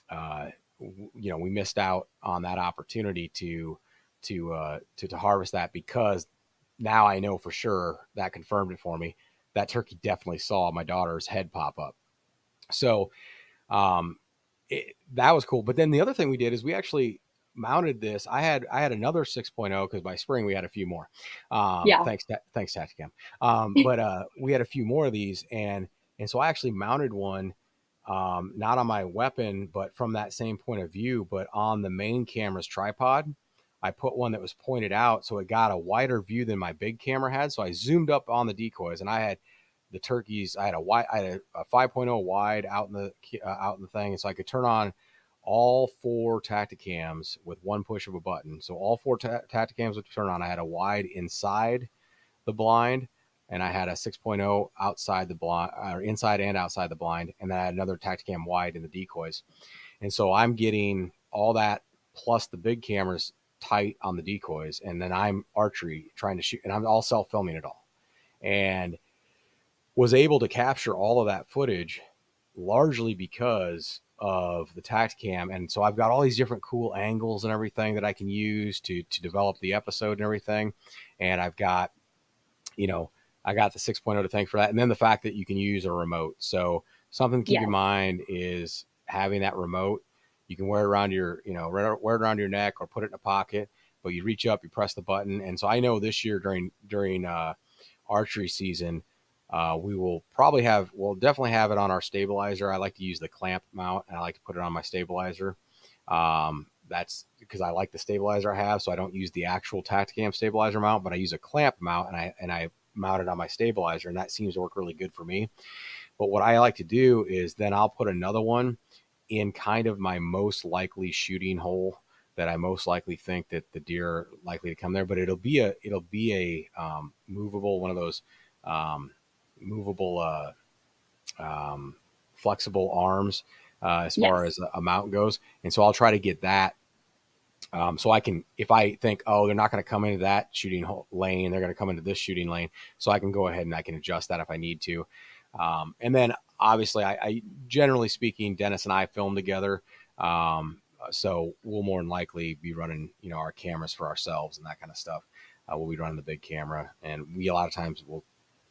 uh, you know, we missed out on that opportunity to, to, uh, to, to harvest that because now I know for sure that confirmed it for me. That turkey definitely saw my daughter's head pop up. So, um, it, that was cool. But then the other thing we did is we actually mounted this. I had I had another 6.0 because by spring we had a few more. Um, yeah. Thanks, thanks, Tactacam. Um, but uh, we had a few more of these, and and so I actually mounted one, um, not on my weapon, but from that same point of view, but on the main camera's tripod. I put one that was pointed out, so it got a wider view than my big camera had. So I zoomed up on the decoys, and I had the turkeys. I had a wide, I had a, a 5.0 wide out in the uh, out in the thing, and so I could turn on all four Tactacams with one push of a button. So all four ta- Tactacams would turn on. I had a wide inside the blind, and I had a 6.0 outside the blind, or inside and outside the blind, and then I had another Tactacam wide in the decoys. And so I'm getting all that plus the big cameras tight on the decoys, and then I'm archery trying to shoot, and I'm all self filming it all, and was able to capture all of that footage largely because of the Tactacam, and so I've got all these different cool angles and everything that I can use to to develop the episode and everything. And I've got, you know, I got the 6.0 to thank for that, and then the fact that you can use a remote. So something to keep yeah. in mind is having that remote. You can wear it around your, you know, wear it around your neck or put it in a pocket. But you reach up, you press the button, and so I know this year during during uh, archery season, uh, we will probably have, we'll definitely have it on our stabilizer. I like to use the clamp mount and I like to put it on my stabilizer. Um, that's because I like the stabilizer I have, so I don't use the actual Tactacam stabilizer mount, but I use a clamp mount and I and I mount it on my stabilizer, and that seems to work really good for me. But what I like to do is then I'll put another one in kind of my most likely shooting hole that I most likely think that the deer are likely to come there. But it'll be a it'll be a um, movable one of those um, movable uh, um, flexible arms uh, as yes. far as a, mount goes. And so I'll try to get that. Um, so I can, if I think, oh, they're not going to come into that shooting lane, they're going to come into this shooting lane. So I can go ahead and I can adjust that if I need to. Um, and then obviously, I, I, generally speaking, Dennis and I film together. Um, so we'll more than likely be running, you know, our cameras for ourselves and that kind of stuff. Uh, we'll be running the big camera, and we a lot of times will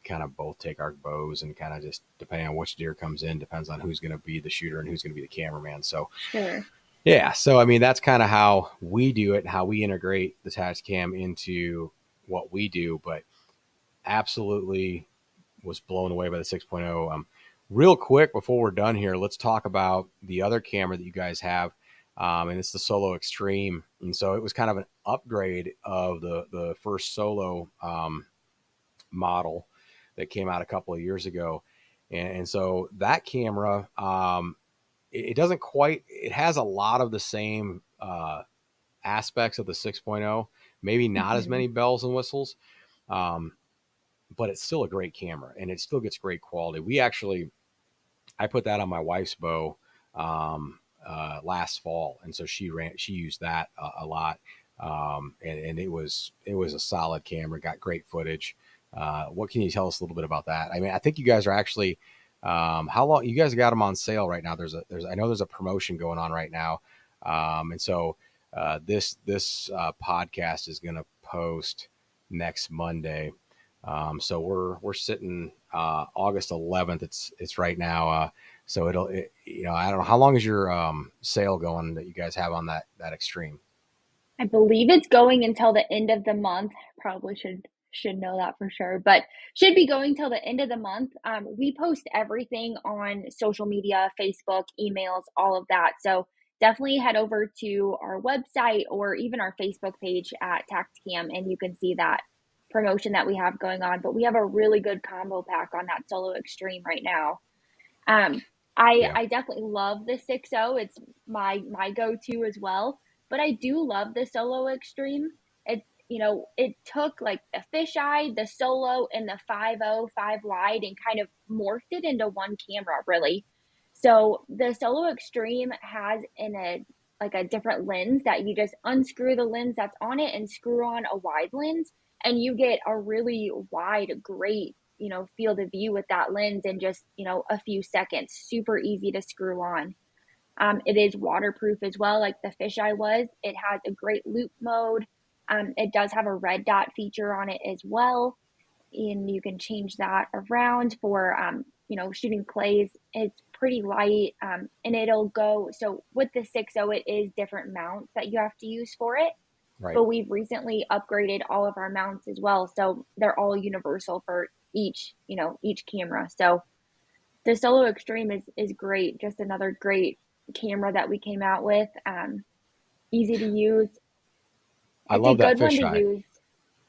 kind of both take our bows and kind of just depending on which deer comes in depends on who's going to be the shooter and who's going to be the cameraman so sure. yeah so i mean that's kind of how we do it and how we integrate the Tactacam into what we do but absolutely was blown away by the 6.0 um, real quick before we're done here let's talk about the other camera that you guys have um, and it's the solo extreme and so it was kind of an upgrade of the the first solo um, model that came out a couple of years ago. And, and so that camera, um, it, it, doesn't quite, it has a lot of the same uh, aspects of the 6.0, maybe not mm-hmm. as many bells and whistles, um, but it's still a great camera and it still gets great quality. We actually, I put that on my wife's bow um, uh, last fall, and so she ran, she used that a, a lot, um, and, and, it was it was a solid camera, got great footage. Uh, what can you tell us a little bit about that? I mean, I think you guys are actually um, how long you guys got them on sale right now? There's a there's I know there's a promotion going on right now, um, and so uh, this this uh, podcast is going to post next Monday. Um, so we're we're sitting uh, August 11th. It's it's right now. Uh, so it'll it, you know I don't know how long is your um, sale going that you guys have on that that extreme. I believe it's going until the end of the month. Probably should should know that for sure, but should be going till the end of the month. Um, we post everything on social media, Facebook, emails, all of that. So definitely head over to our website or even our Facebook page at Tactacam and you can see that promotion that we have going on. But we have a really good combo pack on that Solo Extreme right now. Um, I yeah. I definitely love the 6.0. It's my my go-to as well. But I do love the Solo Extreme It you know, it took like the fisheye, the solo, and the 5.0, 5 wide and kind of morphed it into one camera, really. So the Solo Extreme has in a like a different lens that you just unscrew the lens that's on it and screw on a wide lens, and you get a really wide, great you know field of view with that lens in just you know a few seconds. Super easy to screw on. Um, it is waterproof as well, like the fisheye was. It has a great loop mode um, it does have a red dot feature on it as well, and you can change that around for um, you know shooting clays. It's pretty light, um, and it'll go. So with the 6.0, it is different mounts that you have to use for it. Right. But we've recently upgraded all of our mounts as well, so they're all universal for each you know each camera. So the Solo Extreme is is great. Just another great camera that we came out with. Um, easy to use I love that fisheye.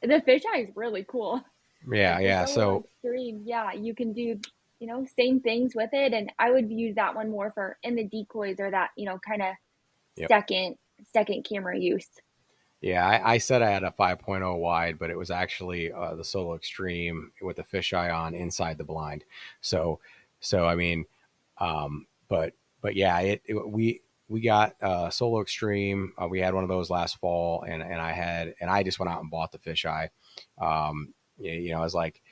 The fisheye is really cool. Yeah, yeah. So extreme. Yeah, you can do you know same things with it, and I would use that one more for in the decoys or that you know kind of yep. second second camera use. Yeah, I, I, said I had a 5.0 wide, but it was actually uh, the Solo Extreme with the fisheye on inside the blind. So, so I mean, um, but but yeah, it, it we we got uh, Solo Extreme. Uh, we had one of those last fall, and and I had and I just went out and bought the fisheye. Um, you, you know, I was like,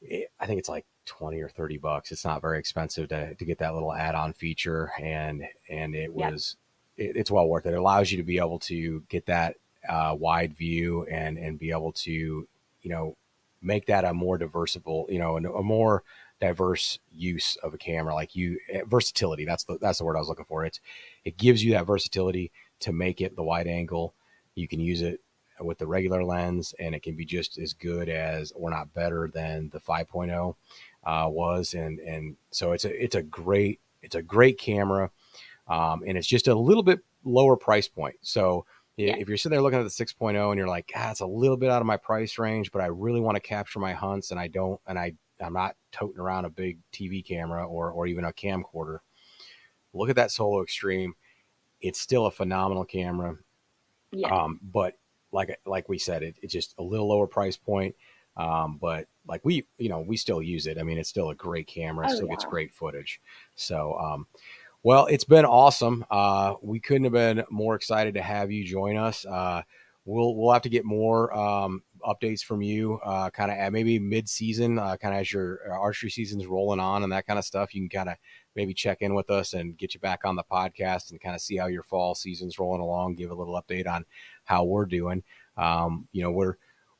it, I think it's like twenty or thirty bucks. It's not very expensive to to get that little add-on feature, and and it was it, it's well worth it. It allows you to be able to get that uh, wide view and and be able to you know make that a more diversible, you know, a more diverse use of a camera like you eh, versatility that's the that's the word i was looking for it's it gives you that versatility to make it the wide angle you can use it with the regular lens, and it can be just as good as, or not better than the 5.0 uh, was. And and so it's a it's a great it's a great camera, um, and it's just a little bit lower price point. So yeah. if you're sitting there looking at the 6.0 and you're like, ah, it's a little bit out of my price range, but I really want to capture my hunts, and I don't, and I I'm not toting around a big TV camera or or even a camcorder. Look at that Solo Extreme. It's still a phenomenal camera. Yeah. Um, but like like we said, it, it's just a little lower price point. Um, but like we, you know, we still use it. I mean, it's still a great camera. It oh, still yeah. gets great footage. So, um, well, it's been awesome. Uh, we couldn't have been more excited to have you join us. Uh, we'll we'll have to get more um, updates from you, uh, kind of maybe mid season, uh, kind of as your archery season's rolling on and that kind of stuff. You can kind of maybe check in with us and get you back on the podcast and kind of see how your fall season's rolling along. Give a little update on how we're doing. Um, you know, we're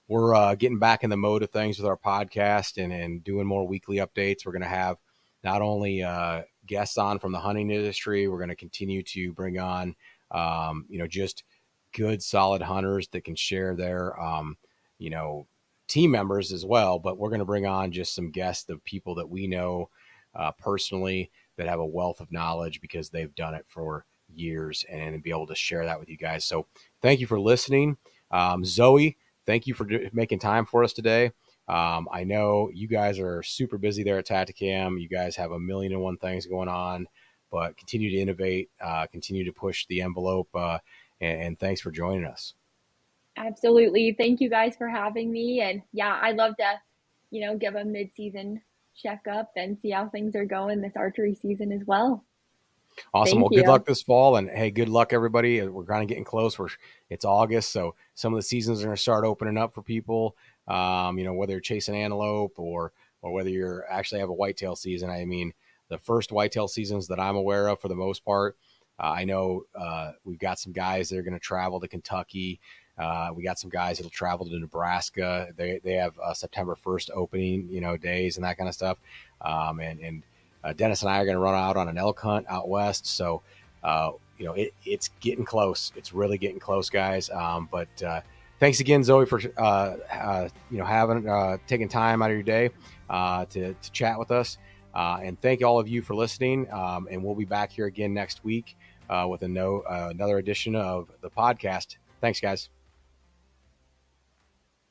we're uh, getting back in the mode of things with our podcast and, and doing more weekly updates. We're going to have not only uh, guests on from the hunting industry, we're going to continue to bring on, um, you know, just good, solid hunters that can share their, um, you know, team members as well. But we're going to bring on just some guests of people that we know uh, personally that have a wealth of knowledge because they've done it for years and be able to share that with you guys. So thank you for listening. Um, Zoe, thank you for making time for us today. Um, I know you guys are super busy there at Tactacam. You guys have a million and one things going on, but continue to innovate, uh, continue to push the envelope, uh, and, and, thanks for joining us. Absolutely. Thank you guys for having me. And yeah, I'd love to, you know, give a mid-season checkup and see how things are going this archery season as well. Awesome. Thank well, you. good luck this fall, and hey, good luck everybody. We're kind of getting close. We're it's August, so some of the seasons are going to start opening up for people. Um, you know, whether you're chasing antelope or or whether you're actually have a whitetail season. I mean, the first whitetail seasons that I'm aware of, for the most part, uh, I know uh, we've got some guys that are going to travel to Kentucky. Uh, we got some guys that'll travel to Nebraska. They they have September 1st opening, you know, days and that kind of stuff. Um, and and uh, Dennis and I are going to run out on an elk hunt out west. So, uh, you know, it, it's getting close. It's really getting close, guys. Um, but uh, thanks again, Zoe, for uh, uh, you know having uh, taking time out of your day to to chat with us. and thank all of you for listening. Um, and we'll be back here again next week with a no another edition of the podcast. Thanks, guys.